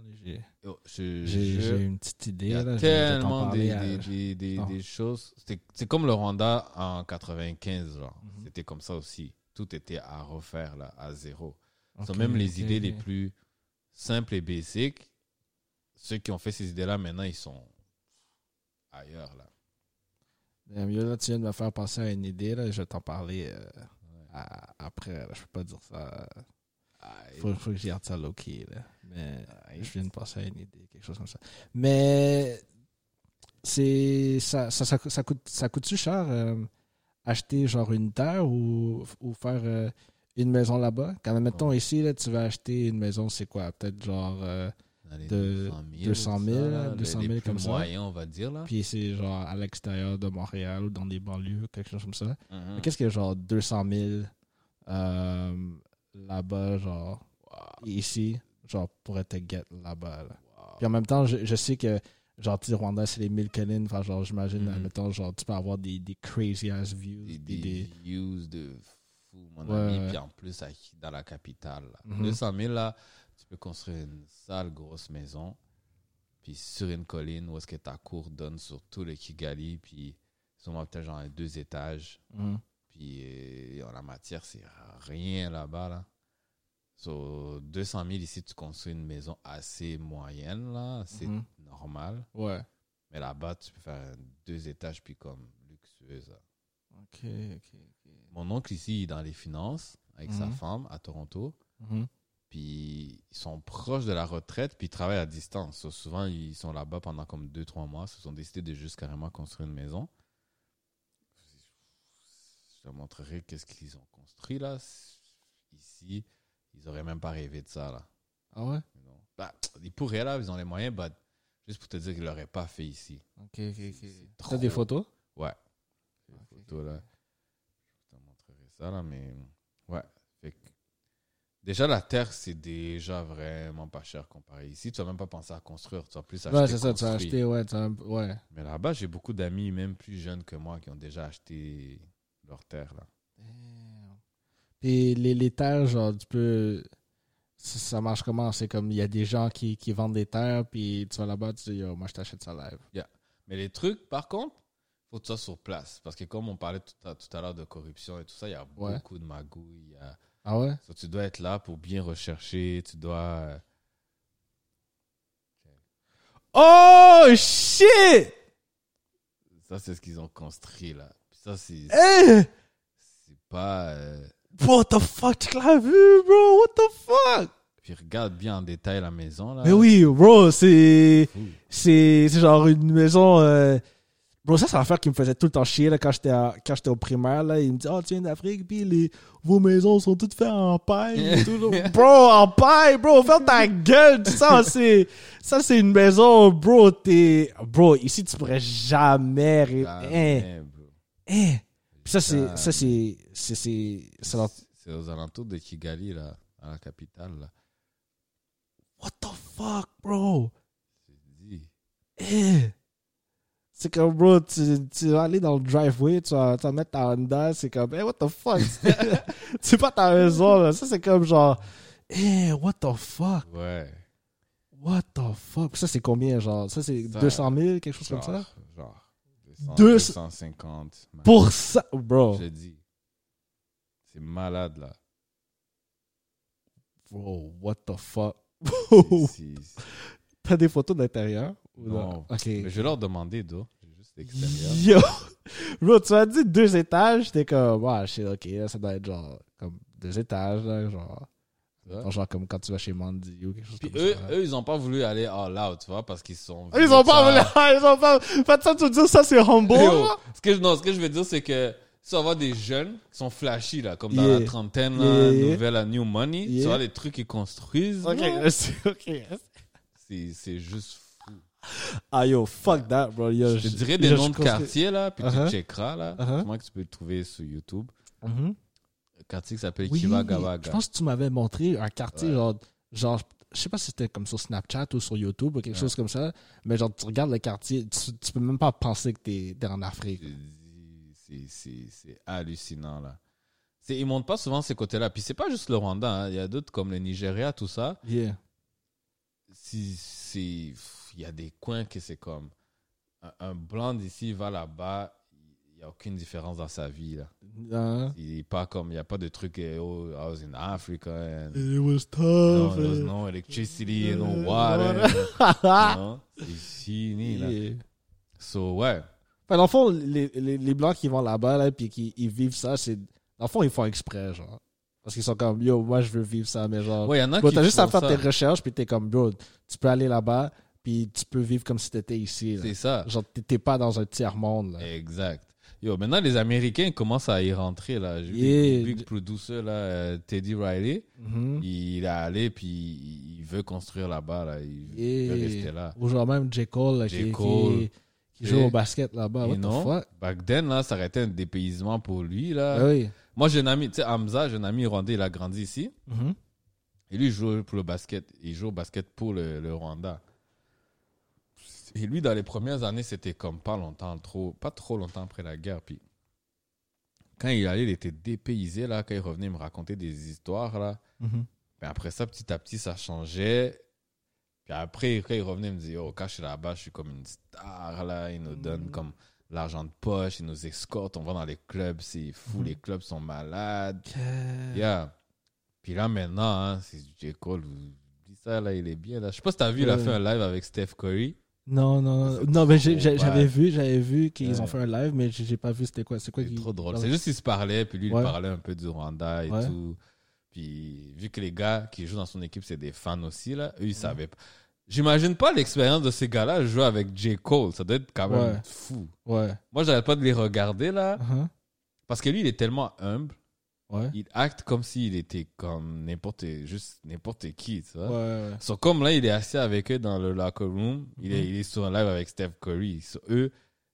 J'ai j'ai une petite idée. Il y a là, tellement des, à- des, des, des, des choses. C'est comme le Rwanda en 95, genre. Mhm. C'était comme ça aussi. Tout était à refaire, là, à zéro. Ok, So, même les idées les plus simples et basiques, ceux qui ont fait ces idées-là, maintenant, ils sont ailleurs, là. Là, tu viens de me faire penser à une idée. Là, je vais t'en parler euh, à- après. là, je peux pas dire ça. Faut, faut que j'y garde ça low-key. Mais je viens de penser à une idée, quelque chose comme ça. Mais c'est ça, ça, ça, ça coûte ça coûte-tu cher euh, acheter genre une terre ou, ou faire euh, une maison là-bas? Quand mettons Ouais. ici, là, tu vas acheter une maison, c'est quoi? Peut-être genre euh, de 200 000, tout ça, là, 200 les 000 plus comme ça. moyens, on va dire, là. puis c'est genre à l'extérieur de Montréal ou dans des banlieues, quelque chose comme ça. Mhm. Mais Qu'est-ce que genre 200 000 euh, là-bas, genre ici, genre pourrait te get là-bas. Là. Wow. Puis en même temps, je, je sais que genre, tu Rwanda, c'est les mille collines. Enfin, genre, j'imagine, Mhm. mettons, genre, tu peux avoir des, des crazy ass views. des, Des, des des- views de fou, mon Ouais, ami. ouais. Puis en plus, dans la capitale. là. Mhm. 200 000, là, tu peux construire une sale grosse maison. Puis sur une colline où est-ce que ta cour donne sur tout le Kigali. Puis sûrement peut-être genre deux étages. Mhm. Puis euh, la matière, c'est rien là-bas. Là. So, 200 000 ici, tu construis une maison assez moyenne, là. C'est Mhm. normal. Ouais. Mais là-bas, tu peux faire deux étages, puis comme luxueuse. là. Ok, ok, ok. Mon oncle ici, il est dans les finances avec sa Mhm. femme à Toronto. Mhm. Puis ils sont proches de la retraite, puis ils travaillent à distance. So, souvent, ils sont là-bas pendant comme deux, trois mois. Ils se sont décidés de juste carrément construire une maison. Je te montrerai qu'est-ce qu'ils ont construit là. Ici, ils auraient même pas rêvé de ça là. Ah ouais? Non. Bah, ils pourraient là, ils ont les moyens, but juste pour te dire qu'ils l'auraient pas fait ici. Ok, ok, ok. T'as trop- des photos? Ouais. Ok, photos là. Je te montrerai ça là, mais ouais. Fait que- Déjà, la terre, c'est déjà vraiment pas cher comparé ici. Tu vas même pas penser à construire, tu vas plus acheter. Ouais, c'est ça, tu as acheté, ouais, as- ouais. Mais là-bas, j'ai beaucoup d'amis, même plus jeunes que moi, qui ont déjà acheté leur terre là. Puis les, les terres, genre, tu peux. Ça, ça marche comment? C'est comme il y a des gens qui, qui vendent des terres, puis tu vas là-bas, tu dis, yo, moi je t'achète ça live. Mais les trucs, par contre, faut que tu sois sur place. Parce que comme on parlait tout à, tout à l'heure de corruption et tout ça, il y a Ouais. beaucoup de magouilles. il y a- Ah ouais? So, tu dois être là pour bien rechercher. Tu dois. euh, Oh shit! Ça, c'est ce qu'ils ont construit là. Ça, c'est Hey! c'est pas. euh, What the fuck? Tu l'as vu, bro? What the fuck? Puis regarde bien en détail la maison là. Mais oui, bro, c'est. C'est c'est genre une maison. euh, Bro, ça, c'est l'affaire qui me faisait tout le temps chier là, quand j'étais à- quand j'étais au primaire. Là. Il me dit Oh, tu viens d'Afrique, puis les... vos maisons sont toutes faites en paille. et tout, là. bro, en paille, bro, ferme ta gueule. Ça, c'est ça c'est une maison, bro. T'es... Bro, ici, tu pourrais jamais. Hein, Hein. Puis ça, c'est. Ça, c'est. C'est. Aux alentours de Kigali là, à la capitale là. What the fuck, bro? Eh. C'est comme, bro, tu, tu vas aller dans le driveway, tu vas, tu vas mettre ta Honda, c'est comme, hey, what the fuck? c'est pas ta maison, là. Ça, c'est comme genre, eh, what the fuck? Ouais. What the fuck? Ça, c'est combien, genre? Ça, c'est Ça, 200 000, quelque chose comme ça? Genre 200, Deux- 250. max. Pour ça, bro. Je dis. C'est malade là. Bro, what the fuck? T'as des photos d'intérieur? Non. Ok. Mais je vais leur demander, d'où? Juste. Yo! Bro, tu m'as dit deux étages, t'es comme, ouais, je sais, ok, là, ça doit être genre, comme deux étages, là, genre. Genre comme quand tu vas chez Mandy ou quelque chose Puis comme eux, ça. eux, ils ont pas voulu aller all out, tu vois, parce qu'ils sont. Ils ont pas voulu, ils ont pas, pas de ça, tu dire ça c'est humble. Yo, ce que, non, ce que je veux dire, c'est que si on voit des jeunes qui sont flashy, là, comme dans Yeah. la trentaine, là, Yeah, nouvelle à New Money, Yeah. tu vois les trucs qu'ils construisent, Ok, ok. c'est juste fou. Ah yo, fuck that, bro. Yo, Je te dirais des noms de quartiers, là, puis Uh-huh. tu checkeras, là. Uh-huh. Sûrement que tu peux le trouver sur YouTube. Mhm. Un quartier qui s'appelle Oui, je pense que tu m'avais montré un quartier, Ouais. genre, genre, je sais pas si c'était comme sur Snapchat ou sur YouTube ou quelque Ouais. chose comme ça, mais genre, tu regardes le quartier, tu, tu peux même pas penser que t'es es en Afrique. C'est- hallucinant là. Ils montrent pas souvent ces côtés-là. Puis c'est pas juste le Rwanda, hein. il y a d'autres comme le Nigeria, tout ça. Yeah. Il y a des coins que c'est comme un, un blanc d'ici va là-bas, a aucune différence dans sa vie. Là. Hein? Il est pas comme, il n'y a pas de truc, eh, oh, I was in Africa and It was tough. there was eh. no electricity and no water. voilà. Non, c'est fini là. Yeah. So ouais. Enfin, dans le fond, les, les, les blancs qui vont là-bas, là, puis qui ils vivent ça, c'est. Dans le fond, ils font exprès, genre. Parce qu'ils sont comme, yo, moi, je veux vivre ça, mais genre. Ouais, y en a Bro, qui t'as juste à faire ça. tes recherches, puis t'es comme, bro, tu peux aller là-bas, puis tu peux vivre comme si t'étais ici. C'est ça. Genre, t'es- t'es pas dans un tiers-monde, là. Exact. Yo, maintenant, les Américains commencent à y rentrer, là. J'ai vu Yeah. le big producer, là, euh, Teddy Riley. Mhm. Il est allé, puis il veut construire là-bas, là. Il veut Yeah. rester là. Ou genre même J. Cole, là, J. qui, Cole. qui, qui joue Et- au basket là-bas. Et What the non, fuck? back then, là, ça aurait été un dépaysement pour lui, là. Ah oui. Moi, j'ai un ami, tu sais, Hamza, j'ai un ami rwandais, il a grandi ici. Mhm. Et lui, il joue pour le basket. Il joue au basket pour le, le Rwanda. Et lui, dans les premières années, c'était comme pas longtemps, trop, pas trop longtemps après la guerre. Puis quand il allait, il était dépaysé, là, quand il revenait me raconter des histoires, là. Puis après ça, petit à petit, ça changeait. Puis après, quand il revenait, il me disait, oh, quand je suis là-bas, je suis comme une star, là. Il nous donne Mhm. comme l'argent de poche, il nous escorte, on va dans les clubs, c'est fou, Mhm. les clubs sont malades. Yeah. Puis là, maintenant, hein, c'est J. Cole. Dis ça, là, il est bien. Là. Je sais pas si t'as vu, il a Ouais. fait un live avec Steph Curry. Non, non, non. Mais j'avais vu, j'avais vu qu'ils Ouais. ont fait un live, mais j'ai pas vu c'était quoi. C'est quoi qui- trop drôle. C'est juste qu'il se parlait, puis lui, Ouais. il parlait un peu du Rwanda et tout. Puis vu que les gars qui jouent dans son équipe, c'est des fans aussi, là, eux, ils savaient pas. J'imagine pas l'expérience de ces gars-là jouer avec J. Cole. Ça doit être quand même fou. Ouais. Moi, j'arrête pas de les regarder, là. Uh-huh. Parce que lui, il est tellement humble. Ouais. Il acte comme s'il était comme n'importe, juste n'importe qui, tu vois. Ouais, ouais. So, comme là, il est assis avec eux dans le locker room, il, est, il est sur un live avec Steph Curry. So, eux,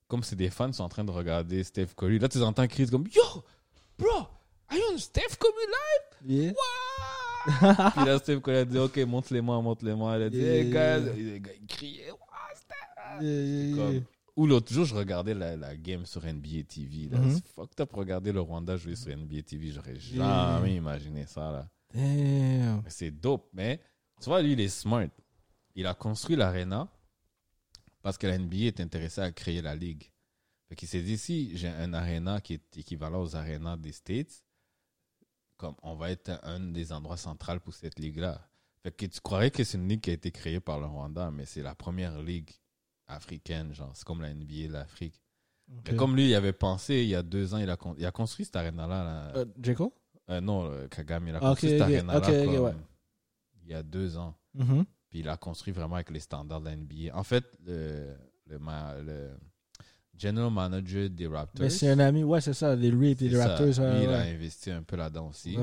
comme c'est des fans, sont en train de regarder Steph Curry. Là, tu les entends crier comme Yo, bro, are you on Steph Curry live? Yeah. Wow! Puis là, Steph Curry a dit Ok, montre-les-moi, montre-les-moi. Il a dit Yeah, Hey, guys, yeah. Les ils criaient. Wow, Steph! Comme-. Ou l'autre jour, je regardais la, la game sur NBA TV. Là. Mhm. C'est fucked up regarder le Rwanda jouer sur NBA TV. J'aurais jamais imaginé ça. Là. C'est dope. Mais tu vois, lui, il est smart. Il a construit l'arena parce que la NBA est intéressée à créer la ligue. Fait qu'il s'est dit, si j'ai un arena qui est équivalent aux arénas des States, comme on va être un des endroits centraux pour cette ligue-là. Fait que tu croirais que c'est une ligue qui a été créée par le Rwanda, mais c'est la première ligue africaine, genre. C'est comme la NBA, l'Afrique. Mais Ok. comme lui, il avait pensé il y a deux ans, il a, con- il a construit cet aréna-là. là. Euh? Euh, non, euh, Kagame, il a Ah, construit ok, cet ok. aréna-là Ok, ok, comme ouais. il y a deux ans. Mhm. Puis il a construit vraiment avec les standards de la NBA. En fait, le, le, le general manager des Raptors, Mais c'est un ami, ouais, c'est ça, les Reed et les ça. Raptors. lui, ouais, il a investi un peu là-dedans aussi.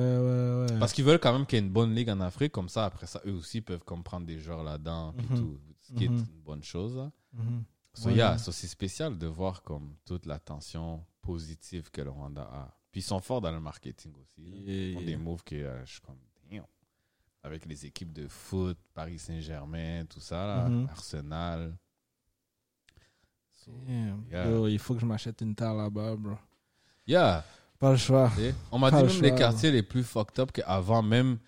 Parce qu'ils veulent quand même qu'il y ait une bonne ligue en Afrique. Comme ça, après ça, eux aussi peuvent comprendre des joueurs là-dedans. Tout. Ce qui est Mhm. une bonne chose. là. So, Ouais. yeah, so, c'est spécial de voir comme toute l'attention positive que le Rwanda a. Puis ils sont forts dans le marketing aussi. Yeah, Ils font yeah. des moves que euh, je suis comme, damn. Avec les équipes de foot, Paris Saint-Germain, tout ça, là, Mhm. Arsenal. So. Yo, il faut que je m'achète une terre là-bas, bro. yeah, Pas le choix. on m'a dit même les quartiers les plus fucked up qu'avant même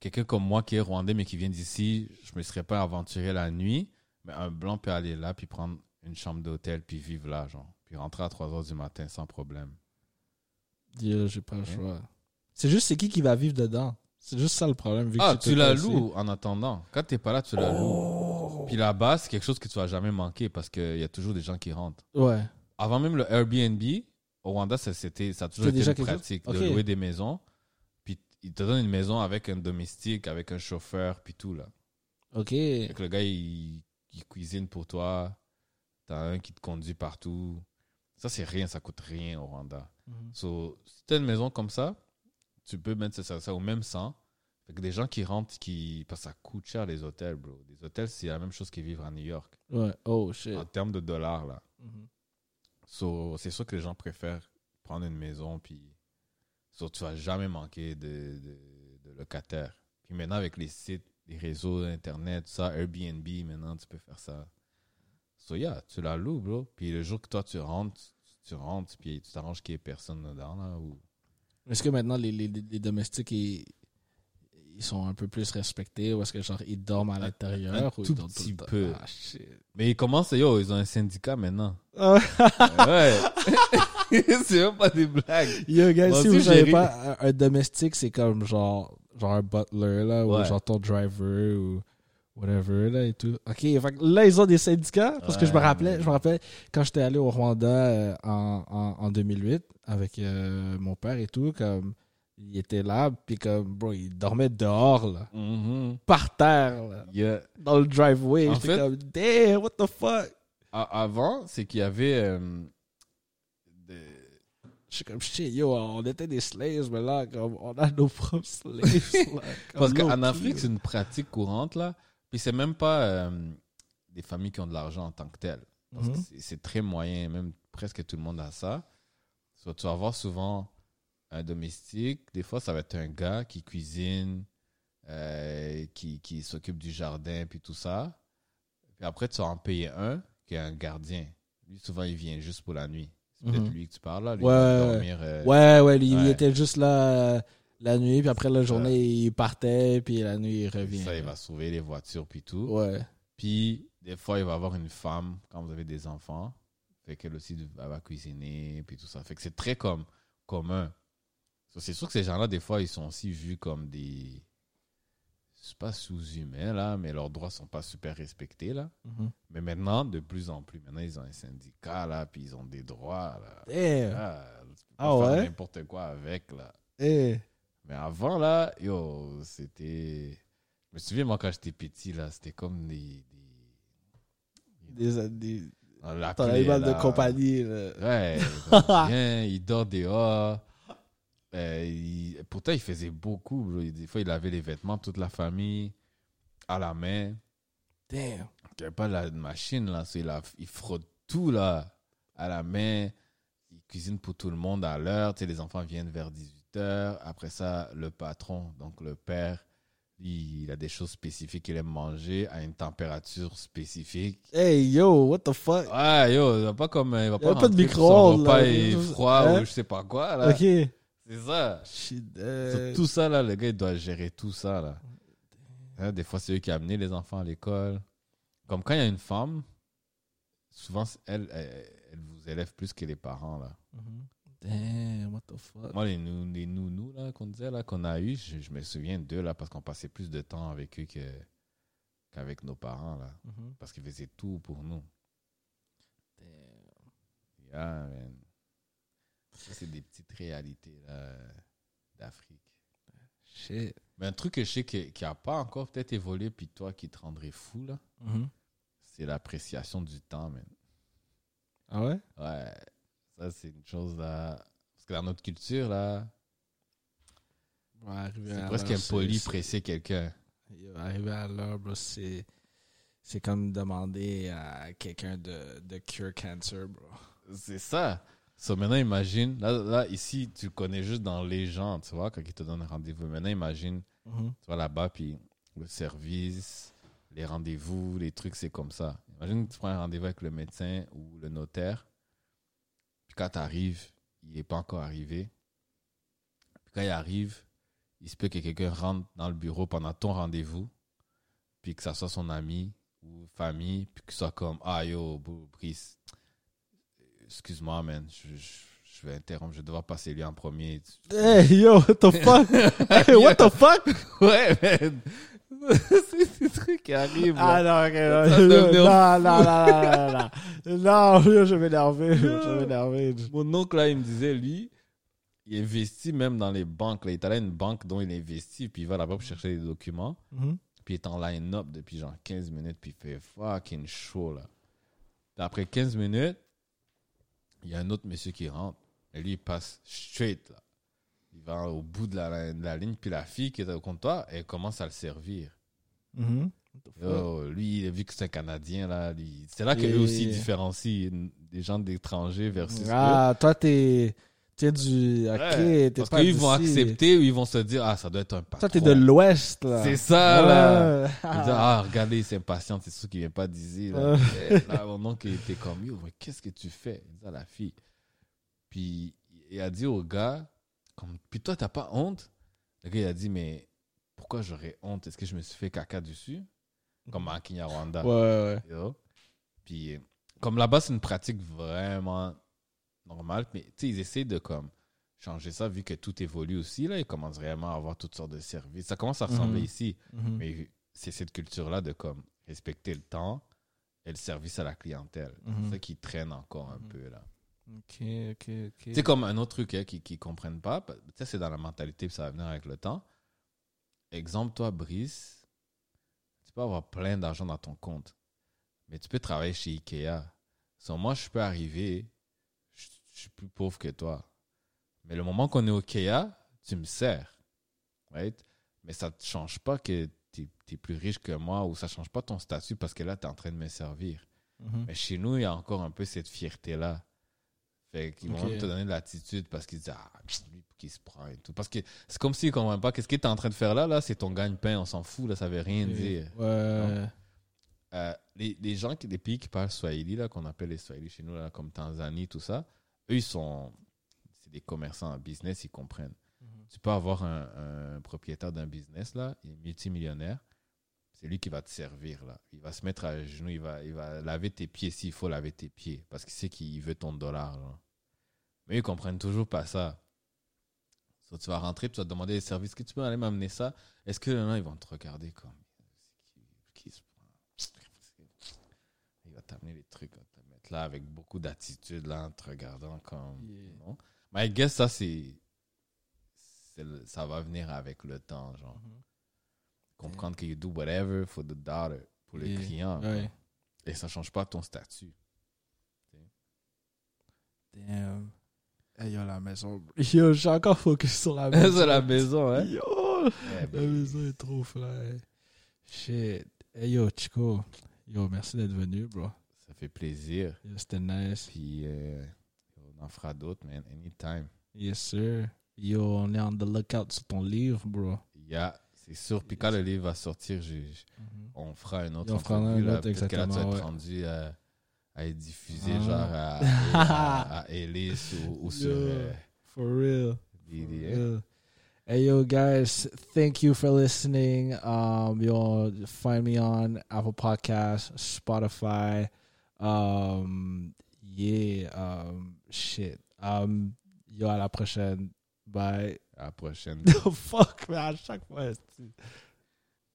quelqu'un comme moi qui est rwandais mais qui vient d'ici, je me serais pas aventuré la nuit. Mais un blanc peut aller là puis prendre une chambre d'hôtel puis vivre là, genre. Puis rentrer à 3 heures du matin sans problème. Yo, j'ai pas le choix. C'est juste, c'est qui qui va vivre dedans? C'est juste ça le problème. vu Ah, tu la loues en attendant. Quand t'es pas là, tu la loues. Oh. Puis là-bas, c'est quelque chose que tu vas jamais manquer parce qu'il y a toujours des gens qui rentrent. Ouais. Avant même le Airbnb, au Rwanda, ça, c'était, ça a toujours été une pratique de louer des maisons. Puis ils te donnent une maison avec un domestique, avec un chauffeur, puis tout là. Ok. Que le gars, il, il cuisine pour toi. T'as un qui te conduit partout. Ça, c'est rien, ça coûte rien au Rwanda. Mhm. So, si t'as une maison comme ça, tu peux mettre ça, ça au même sang. Fait que des gens qui rentrent, qui. Parce que ça coûte cher les hôtels, bro. Les hôtels, c'est la même chose que vivre à New York. Ouais. Oh, shit. En termes de dollars, là. Mhm. So, c'est sûr que les gens préfèrent prendre une maison, puis. So, tu vas jamais manquer de, de, de locataires. Puis maintenant, avec les sites, les réseaux Internet, tout ça, Airbnb, maintenant, tu peux faire ça. So, yeah, tu la loues, bro. Puis le jour que toi, tu rentres, tu rentres, puis tu t'arranges qu'il n'y ait personne dedans, là. Ou... Est-ce que maintenant les, les, les domestiques ils, ils sont un peu plus respectés ou est-ce que genre ils dorment à l'intérieur tout dorment petit peu. Ah. Mais ils commencent, yo, ils ont un syndicat maintenant. Ah ouais. c'est même pas des blagues. Yo si vous savez pas, un, un domestique c'est comme genre genre un butler là ou genre ton driver ou whatever là et tout. Ok, fait là ils ont des syndicats parce que je me rappelais, je me rappelais quand j'étais allé au Rwanda euh, en, en, en 2008 avec euh, mon père et tout comme il était là puis comme bro il dormait dehors là Mhm. par terre là. Yeah. dans le driveway. J'étais comme, damn, what the fuck? Avant, c'est qu'il y avait. euh, Je suis comme, shit, yo, on était des slaves, mais là, comme, on a nos propres slaves. là, Parce qu'en Afrique, c'est une pratique courante, là. Puis c'est même pas euh, des familles qui ont de l'argent en tant que tel. Parce que Mhm. c'est- c'est très moyen, même presque tout le monde a ça. So, tu vas voir souvent un domestique. Des fois, ça va être un gars qui cuisine, euh, qui, qui s'occupe du jardin, puis tout ça. Puis après, tu vas en payer un qui est un gardien. Lui, souvent, il vient juste pour la nuit. C'est peut-être Mhm. lui que tu parles, là. Lui, Ouais, va ouais, ouais. dormir, euh, Ouais, ouais, lui, il était juste là euh, la nuit, puis après la journée, il partait, puis la nuit, il revient. Ça, il va sauver les voitures, puis tout. Ouais. Puis, des fois, il va avoir une femme quand vous avez des enfants. Fait qu'elle aussi elle va cuisiner, puis tout ça. Fait que c'est très comme, commun. So, c'est sûr que ces gens-là, des fois, ils sont aussi vus comme des. C'est pas sous-humains, là, mais leurs droits sont pas super respectés, là. Mhm. Mais maintenant, de plus en plus, maintenant, ils ont un syndicat, là, puis ils ont des droits, là. Ah, tu peux Ah faire ouais? n'importe quoi avec, là. Eh. Mais avant, là, yo, c'était. Je me souviens, moi, quand j'étais petit, là, c'était comme des. des- Des, des, l'appelait, animal de là. compagnie. là. Ouais, bien, il dort dehors. Euh, il- pourtant, il faisait beaucoup. bro. Des fois, il lavait les vêtements toute la famille à la main. Damn. Il n'y avait pas la machine, là. il, a- il frotte tout, là, à la main. Il cuisine pour tout le monde à l'heure. Tu sais, les enfants viennent vers 18h. Après ça, le patron, donc le père, lui, il a des choses spécifiques qu'il aime manger à une température spécifique. Hey, yo, what the fuck? Ouais, yo, il va pas comme. Il va Y pas, a pas de micro-ondes, là. est froid Hein? ou je sais pas quoi, là. Ok. C'est ça. Sur euh, Tout ça, là, le gars, il doit gérer tout ça, là. Hein, des fois, c'est eux qui amenent les enfants à l'école. Comme quand il y a une femme, souvent, elle, elle, elle vous élève plus que les parents, là. mhm. Damn, what the fuck? Moi, les, nou- les nounous, là, qu'on disait, là, qu'on a eu, je, je me souviens d'eux, là, parce qu'on passait plus de temps avec eux que, qu'avec nos parents, là. Mhm. Parce qu'ils faisaient tout pour nous. Damn. Yeah, man. Ça, c'est des petites réalités, d'Afrique. Shit. Mais un truc que je sais qui n'a pas encore peut-être évolué, puis toi qui te rendrais fou, là, Mhm. c'est l'appréciation du temps, man. Ah ouais? Ouais, ça c'est une chose là. Parce que dans notre culture, là, Ouais, c'est presque impoli presser quelqu'un. Arriver à l'heure, bro, c'est. C'est comme demander à quelqu'un de, de cure cancer, bro. C'est ça. So, maintenant, imagine, là, là, ici, tu connais juste dans les gens, tu vois, quand ils te donnent un rendez-vous. Maintenant, imagine, Mhm. tu vas là-bas, puis le service, les rendez-vous, les trucs, c'est comme ça. Imagine que tu prends un rendez-vous avec le médecin ou le notaire, puis quand tu arrives, il n'est pas encore arrivé. Puis quand il arrive, il se peut que quelqu'un rentre dans le bureau pendant ton rendez-vous, puis que ça soit son ami ou famille, puis que soit comme Ah yo, Brice, excuse-moi, man, je, je- je vais interrompre, je vais devoir passer lui en premier. Hey, yo, what the fuck? hey, what the fuck? Ouais, man. c'est des trucs qui arrivent. Ah non, ok, non, non, non, non, non, non, je vais m'énerver, je vais m'énerver. Mon oncle, là, il me disait, lui, il investit même dans les banques. Là. Il est allé à une banque dont il investit, puis il va là-bas pour chercher des documents. Mhm. Puis il est en line-up depuis genre 15 minutes, puis il fait fucking chaud, là. Après 15 minutes, il y a un autre monsieur qui rentre. Et lui, il passe straight, là. Il va au bout de la, de la ligne, puis la fille qui est au comptoir, elle commence à le servir. Yo, lui, vu que c'est un Canadien, là. lui- C'est là qu'eux Et- aussi différencient des gens d'étrangers versus eux. Ah, toi, t'es. T'es du. Ok, Ouais, t'es Parce pas qu'ils vont accepter ou ils vont se dire, ah, ça doit être un patron. Toi, t'es de l'Ouest, là. C'est ça, là. Ouais. Ils disent, ah, regardez, c'est impatient, c'est sûr qu'il vient pas d'ici. Là. Là, mon oncle était comme, yo, mais qu'est-ce que tu fais? Il dit à la fille. Puis il a dit au gars, comme, puis toi, t'as pas honte? Le gars, il a dit, mais pourquoi j'aurais honte? Est-ce que je me suis fait caca dessus? Comme à Kinyarwanda. Ouais, ouais. Puis, comme là-bas, c'est une pratique vraiment normale, mais tu sais, ils essaient de comme changer ça vu que tout évolue aussi. Là, ils commencent vraiment à avoir toutes sortes de services. Ça commence à ressembler Mhm. ici, Mhm. mais c'est cette culture-là de comme respecter le temps et le service à la clientèle. Mhm. C'est ça qui traîne encore un Mhm. peu là. Ok, ok, ok. C'est comme un autre truc hein, qu'ils ne comprennent pas. Sais, c'est dans la mentalité, puis ça va venir avec le temps. Exemple, toi, Brice, tu peux avoir plein d'argent dans ton compte, mais tu peux travailler chez Ikea. So, moi, je peux arriver, je, suis plus pauvre que toi. Mais le moment qu'on est au Ikea, tu me sers. Right? Mais ça ne te change pas que tu es, plus riche que moi ou ça ne change pas ton statut parce que là, tu es en train de me servir. Mhm. Mais chez nous, il y a encore un peu cette fierté-là. Fait qu'ils vont te donner de l'attitude parce qu'ils disent Ah, lui, qui se prend et tout. Parce que c'est comme s'ils ne comprennent pas qu'est-ce que tu es en train de faire là, là, c'est ton gagne-pain, on s'en fout, là, ça veut rien dire. Ouais. Euh, les, les gens, qui, les pays qui parlent Swahili, là, qu'on appelle les Swahili chez nous, là, comme Tanzanie, tout ça, eux, ils sont. C'est des commerçants en business, ils comprennent. Mhm. Tu peux avoir un, un propriétaire d'un business, là, il est multimillionnaire. C'est lui qui va te servir, là. Il va se mettre à genoux, il va, il va laver tes pieds s'il faut laver tes pieds. Parce qu'il sait qu'il veut ton dollar, là. Mais ils comprennent toujours pas ça. So, tu vas rentrer, tu vas te demander des services. Est-ce que tu peux aller m'amener ça? Est-ce que là, ils vont te regarder comme. Il va t'amener les trucs, là avec beaucoup d'attitude, là, en te regardant comme. Yeah. Non? Mais I guess ça, c'est. Ça va venir avec le temps, genre. Mhm. Comprendre que you do whatever for the daughter, pour le Yeah. client. Ouais. Et ça change pas ton statut. Damn. Hey, yo, la maison. Yo, suis encore focus sur la maison. La maison, hein. Yo, Eh la ben, maison est trop fly. Shit. Hey, yo, Chico. Yo, merci d'être venu, bro. Ça fait plaisir. C'était nice. Puis euh, on en fera d'autres, man. Anytime. Yes, sir. Yo, on est on the lookout sur ton livre, bro. Yeah, c'est sûr. Puis quand le livre va sortir, j'ai- j'ai- on fera un autre Et on fera un autre, Peut-être que là, tu vas exactement, être ouais. rendu à, à être diffusé, Ah. genre à, à, à Ellis ou, ou sur euh, For real. For. Hey yo guys, thank you for listening. Um yo find me on Apple Podcasts, Spotify. Um yeah, um shit. Um yo à la prochaine. Bye. À la prochaine. Fuck man, à chaque fois. c'est-